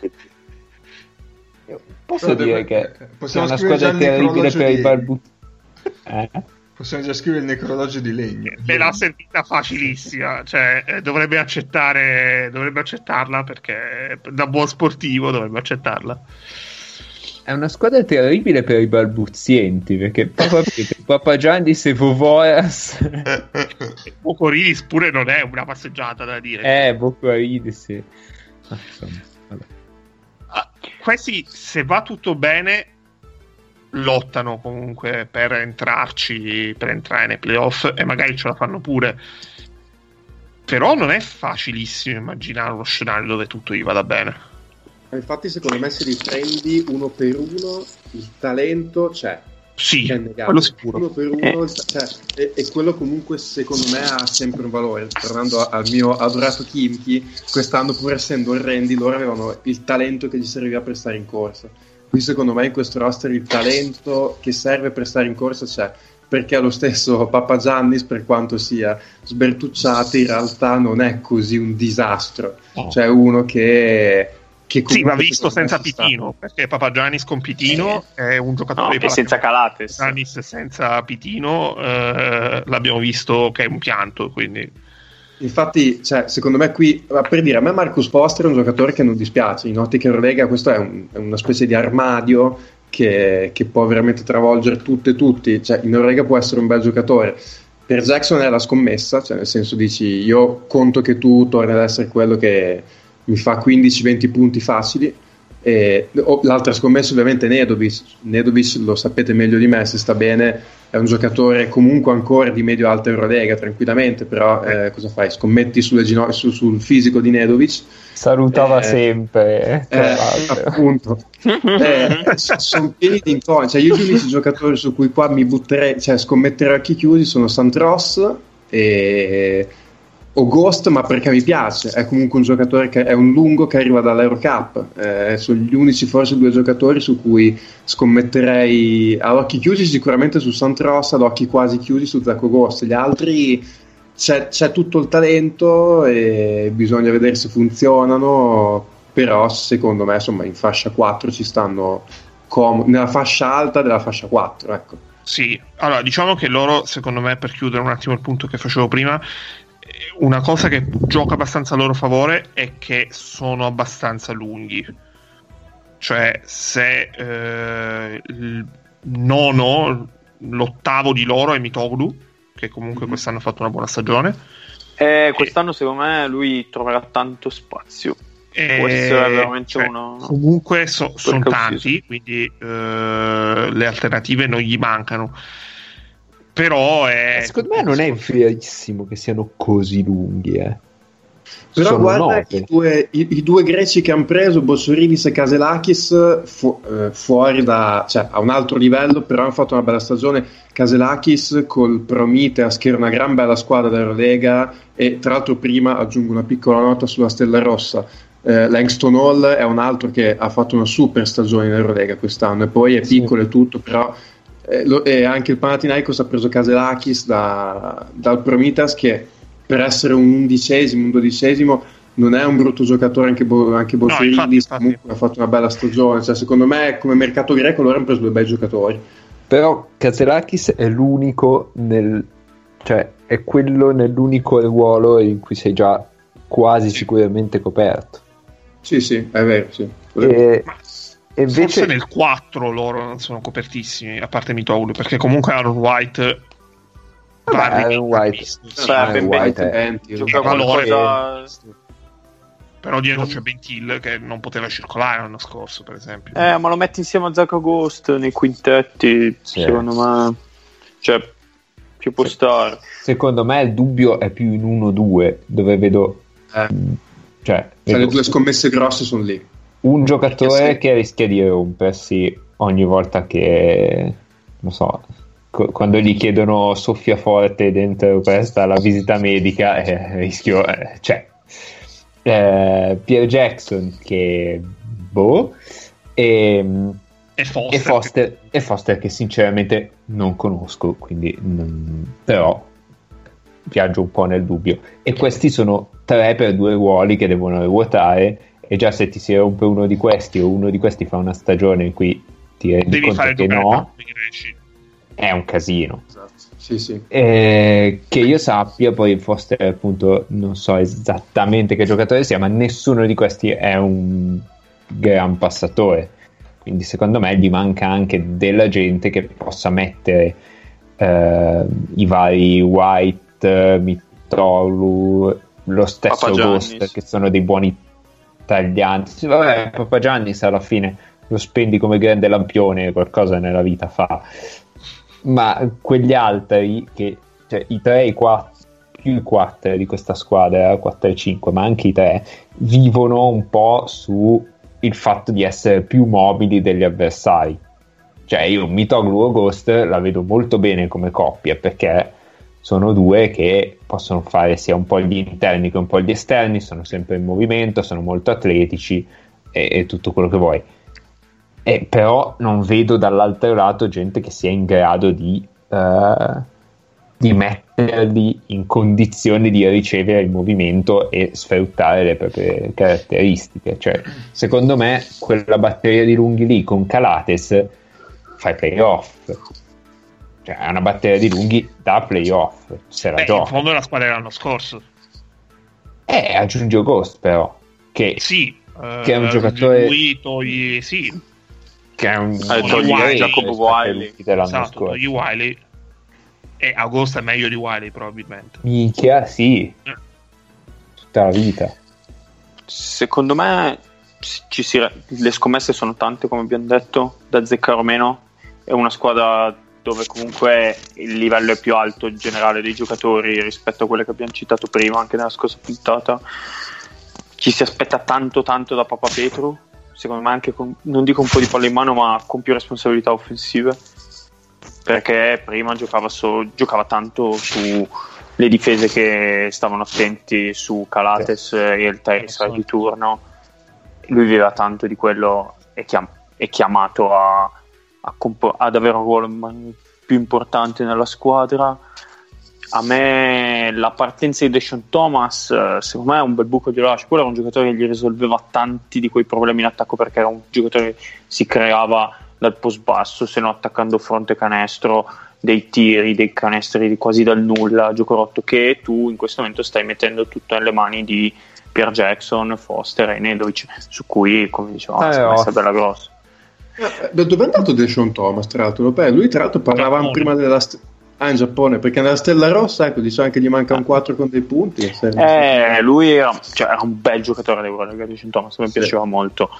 Posso Però dire che è una squadra terribile per i balbutti. Eh? Possiamo già scrivere il necrologio di legno. Me l'ha sentita facilissima, cioè eh, dovrebbe accettare, dovrebbe accettarla perché da buon sportivo dovrebbe accettarla. È una squadra terribile per i balbuzienti perché Papa, Papa Giandis e Vovoras Bocoridis pure non è una passeggiata da dire. Eh, Bocoridis sì. Ah, insomma, ah, questi, se va tutto bene, lottano comunque per entrarci, per entrare nei playoff e magari ce la fanno pure. Però non è facilissimo immaginare uno scenario dove tutto gli vada bene. Infatti, secondo me, se li prendi uno per uno, il talento c'è. Sì, quello sicuro. Uno per uno, eh. cioè, e, e, quello comunque secondo me ha sempre un valore. Tornando al mio adorato Kimchi, quest'anno pur essendo orrendi, loro avevano il talento che gli serviva per stare in corsa Qui secondo me in questo roster il talento che serve per stare in corsa c'è, perché lo stesso Papa Giannis, per quanto sia sbertucciato, in realtà non è così un disastro. Oh. C'è uno che... che sì, va visto senza Pitino, perché Papa Giannis con Pitino eh. è un giocatore no, senza Calates. Giannis senza Pitino eh, l'abbiamo visto che è un pianto, quindi... Infatti, cioè, secondo me qui, per dire, a me Marcus Foster è un giocatore che non dispiace, in ottica Eurolega questo è, un, è una specie di armadio che, che, può veramente travolgere tutte e tutti, cioè, in Eurolega può essere un bel giocatore. Per Jackson è la scommessa, cioè nel senso dici io conto che tu torni ad essere quello che mi fa 15-20 punti facili, e, l'altra scommessa ovviamente è Nedovic. Nedovic lo sapete meglio di me, se sta bene è un giocatore comunque ancora di medio-alta Eurolega tranquillamente, però eh, cosa fai? Scommetti gino- su, sul fisico di Nedovic. Salutava eh, sempre. Eh, appunto. Eh, sono pieni di incontri. Cioè, io gli unici giocatori su cui qua mi butterei, cioè scommetterei a occhi chiusi sono Santros e o Ghost, ma perché mi piace. È comunque un giocatore che è un lungo che arriva dall'Eurocup. Eh, sono gli unici, forse, due giocatori su cui scommetterei a occhi chiusi, sicuramente su Santros, ad occhi quasi chiusi su Zacco Ghost. Gli altri c'è, c'è tutto il talento e bisogna vedere se funzionano. Però, secondo me, insomma, in fascia 4 ci stanno com- nella fascia alta della fascia 4. Ecco. Sì, allora diciamo che loro, secondo me, per chiudere un attimo il punto che facevo prima, una cosa che gioca abbastanza a loro favore è che sono abbastanza lunghi. Cioè, se eh, il nono, l'ottavo di loro è Mitoglu, che comunque mm-hmm. quest'anno ha fatto una buona stagione. Eh, quest'anno, e... secondo me, lui troverà tanto spazio. E... Può essere veramente cioè, uno. Comunque so, sono tanti, quindi eh, le alternative non gli mancano però è... Secondo me non è verissimo che siano così lunghi, eh. Però sono guarda i due, i, i due greci che hanno preso, Bossoridis e Caselakis, fu- eh, fuori da, cioè a un altro livello, però hanno fatto una bella stagione. Caselakis col Prometheus, che era una gran bella squadra dell'Eurolega, e tra l'altro prima aggiungo una piccola nota sulla Stella Rossa. Eh, Langston Hall è un altro che ha fatto una super stagione in Eurolega quest'anno, e poi è Sì. piccolo e tutto, però eh, lo- e anche il Panathinaikos ha preso Caselakis da- dal Prometheus che per essere un undicesimo, un dodicesimo non è un brutto giocatore anche, Bo- anche No, Boseridis infatti. comunque ha fatto una bella stagione cioè, secondo me come mercato greco loro hanno preso due bei giocatori Però Kazelakis è l'unico nel cioè è quello nell'unico ruolo in cui sei già quasi sicuramente coperto. sì sì è vero sì. E, e Forse invece nel 4 loro non sono copertissimi, a parte Mitoulu, perché comunque Aaron White Vabbè, Aaron White. Sì, Aaron ben White è- Venti, Gioca valore- qualcosa... però dietro c'è Bentil che non poteva circolare l'anno scorso, per esempio. Eh, ma lo metti insieme a Zach Ghost nei quintetti, Sì. secondo me... Cioè, ci può stare. secondo me il dubbio è più in 1-2 dove vedo Eh. cioè, Cioè, vedo le due scommesse grosse sono lì un giocatore che rischia di rompersi ogni volta che non so co- quando gli chiedono soffia forte dentro questa la visita medica eh, rischio eh, c'è. Eh, Pierre Jackson che boh e, E Foster. e Foster, e Foster che sinceramente non conosco quindi non- però viaggio un po' nel dubbio. E questi sono tre per due ruoli che devono ruotare e già se ti si rompe uno di questi o uno di questi fa una stagione in cui ti rendi Devi conto fare che no è un casino. Sì sì. Eh, che io sappia poi Foster appunto non so esattamente che giocatore sia ma nessuno di questi è un gran passatore. Quindi secondo me gli manca anche della gente che possa mettere eh, i vari White Mitolu lo stesso. Ghost che sono dei buoni taglianti vabbè Papagiannis alla fine lo spendi come grande lampione qualcosa nella vita fa. Ma quegli altri che cioè i 3 e i 4 più i 4 di questa squadra 4 e 5 ma anche i 3 vivono un po' su il fatto di essere più mobili degli avversari. Cioè io Mitoglu o Ghost la vedo molto bene come coppia perché sono due che possono fare sia un po' gli interni che un po' gli esterni sono sempre in movimento sono molto atletici e, e tutto quello che vuoi e però non vedo dall'altro lato gente che sia in grado di, eh, di metterli in condizione di ricevere il movimento e sfruttare le proprie caratteristiche. Cioè, secondo me, quella batteria di lunghi lì con Calates fa i playoff. Cioè, è una batteria di lunghi da playoff. Se la Beh, in gioca. fondo è la squadra dell'anno scorso. Eh, aggiunge Ghost, però. Che, Sì. eh, Che è un giocatore- Lui togli, sì, che è un Eh, togli rispetto Wiley. dell'anno esatto, scorso. togli Wiley. E Agosto è meglio di Wiley, probabilmente. Minchia, sì. Tutta la vita. Secondo me ci si- le scommesse sono tante, come abbiamo detto, da azzeccare o meno. È una squadra dove comunque il livello è più alto in generale dei giocatori rispetto a quelle che abbiamo citato prima, anche nella scorsa puntata. Ci si aspetta tanto tanto da Papa Petru, secondo me anche con, non dico un po' di palla in mano, ma con più responsabilità offensive. Perché prima giocava, so- giocava tanto su le difese che stavano attenti su Calates e il Tyrese di turno. Lui viveva tanto di quello e chiam- è chiamato a, a compo- ad avere un ruolo ma- più importante nella squadra. A me la partenza di Deshaun Thomas, eh, secondo me è un bel buco di lascio. Quello era un giocatore che gli risolveva tanti di quei problemi in attacco perché era un giocatore che si creava dal post basso, se no attaccando fronte canestro, dei tiri, dei canestri quasi dal nulla, gioco rotto che tu in questo momento stai mettendo tutto nelle mani di Pierre Jackson, Foster e Nedovic, su cui, come dicevamo, Eh, oh. è bella grossa. Da dove è andato Deshaun Thomas tra l'altro? Beh, lui tra l'altro parlavamo prima della st- ah in Giappone perché nella Stella Rossa ecco diciamo che gli manca un 4 con dei punti Eh, lui era, cioè, era un bel giocatore d'Eurolega di Thomas, mi Sì. piaceva molto.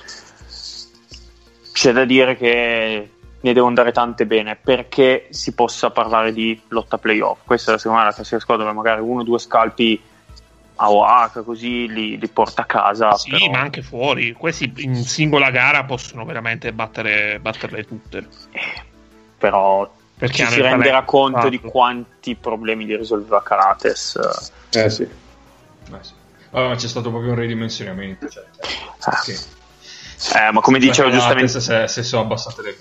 C'è da dire che ne devo andare tante bene perché si possa parlare di lotta playoff. Questa secondo me è la classica squadra dove magari uno o due scalpi a Oaxaca, così li, li porta a casa. Sì, però- ma anche fuori. Questi in singola gara possono veramente battere, batterle tutte. però Perché ci si renderà talento. conto di quanti problemi li risolveva Karates. Eh sì. Eh sì. Vabbè, ma c'è stato proprio un ridimensionamento. Cioè, Ah. che- Eh, ma come diceva Cioè, giustamente, Se, se sono abbassate le.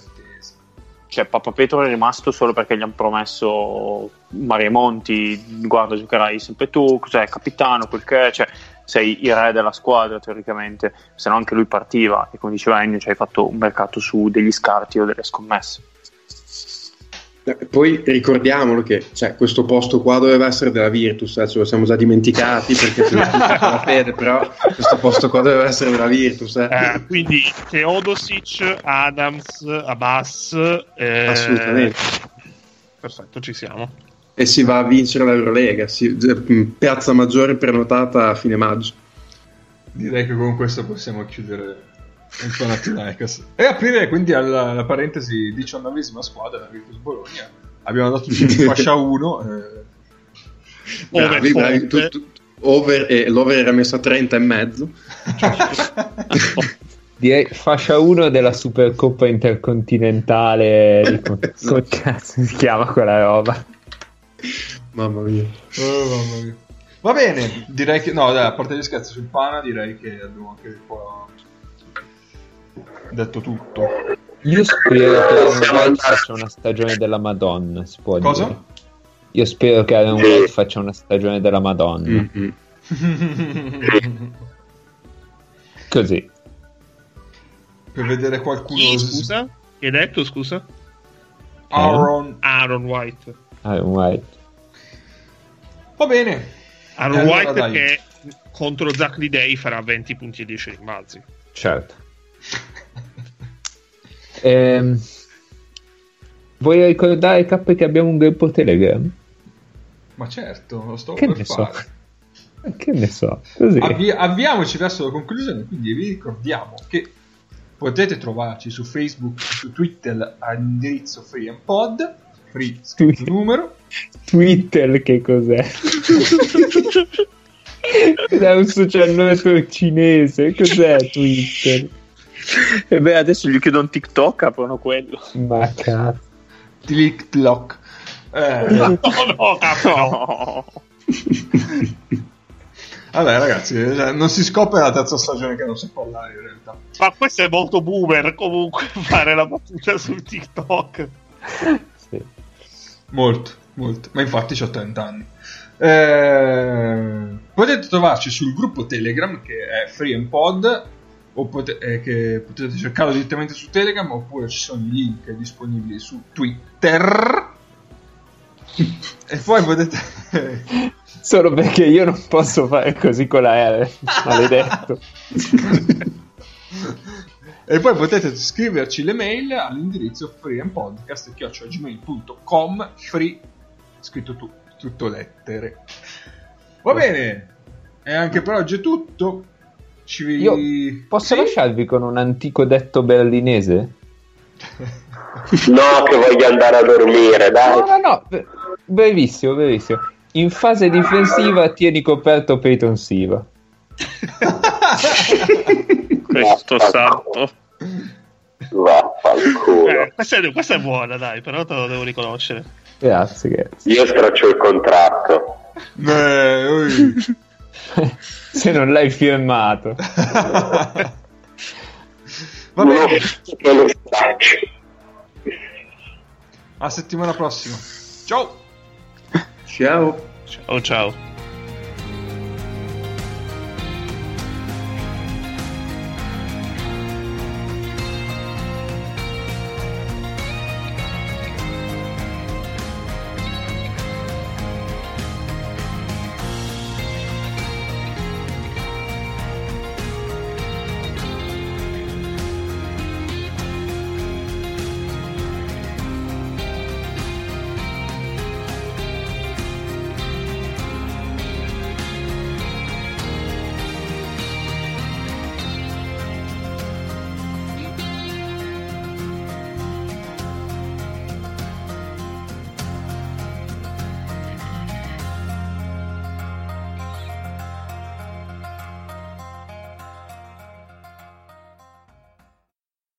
Cioè, Papa Petro è rimasto solo perché gli hanno promesso Mario Monti, guarda giocherai sempre tu, cos'è capitano, quel che è, cioè sei il re della squadra teoricamente, se no anche lui partiva e come diceva Ennio ci hai fatto un mercato su degli scarti o delle scommesse. Eh, Poi ricordiamolo che cioè, questo posto qua doveva essere della Virtus, eh, ce lo siamo già dimenticati perché ce la fede, però questo posto qua doveva essere della Virtus. eh. Eh, quindi Teodosic, Adams, Abbas. eh, Assolutamente. Perfetto, ci siamo. E si va a vincere l'Eurolega, si- eh, piazza maggiore prenotata a fine maggio. Direi che con questo possiamo chiudere Panathinaikos. E aprire quindi alla, alla parentesi diciannovesima squadra, la Virtus Bologna. Abbiamo dato tutti in fascia 1. Eh, Bravi, bravi, tu- tu- over, e l'over era messo a 30 e mezzo. Direi fascia 1 della Supercoppa intercontinentale. di co- come cazzo si chiama quella roba? Mamma mia. Oh, mamma mia. Va bene, direi che no, dai, a parte gli scherzi sul Pana, direi che abbiamo anche un po' detto tutto. Io spero che Aaron White faccia una stagione della Madonna. Si può Cosa? dire. Io spero che Aaron. White faccia una stagione della Madonna. Mhm. Così. per vedere qualcuno. Chi, scusa? Chi hai detto, scusa? Aaron. Aaron White. Aaron White. Va bene. Aaron allora, White dai. che contro Zach Day farà 20 punti e 10 rimbalzi. Certo. Ehm, vuoi ricordare K che abbiamo un gruppo Telegram? Ma certo, lo sto Che per ne so. fare. Che ne so. Avvi- avviamoci verso la conclusione, quindi vi ricordiamo che potete trovarci su Facebook, su Twitter all'indirizzo FreeMPod, free scritto Twitter. numero. Twitter che cos'è? È un social network cinese, cos'è Twitter? E beh, adesso gli chiedo un TikTok, aprono quello. Ma cazzo. TikTok. Eh, No, no, capo, no. vabbè ragazzi, eh, non si scopre la terza stagione che non si può parlare in realtà. Ma questo è molto boomer comunque fare la battuta su TikTok. Sì. Molto, molto. Ma infatti ho 30 anni. Eh, potete trovarci sul gruppo Telegram che è Free and Pod o pote- eh, che potete cercarlo direttamente su Telegram oppure ci sono i link disponibili su Twitter. e poi potete Solo perché io non posso fare così con la R, maledetto. e poi potete scriverci le mail all'indirizzo freeandpodcast.gmail.com free scritto tu, tutto lettere. Va bene. E anche per oggi è tutto. Ci Io posso Sì? lasciarvi con un antico detto berlinese? No, che voglio andare a dormire, dai. No, no, no, brevissimo, brevissimo. In fase difensiva tieni coperto Peyton Siva. Questo santo. Vaffanculo. Eh, questa, è, questa è buona, dai, però te lo devo riconoscere. Grazie, grazie. Io straccio il contratto. Eh, ui. Se non l'hai firmato. Va bene. A settimana prossima. Ciao. Ciao. Ciao, ciao.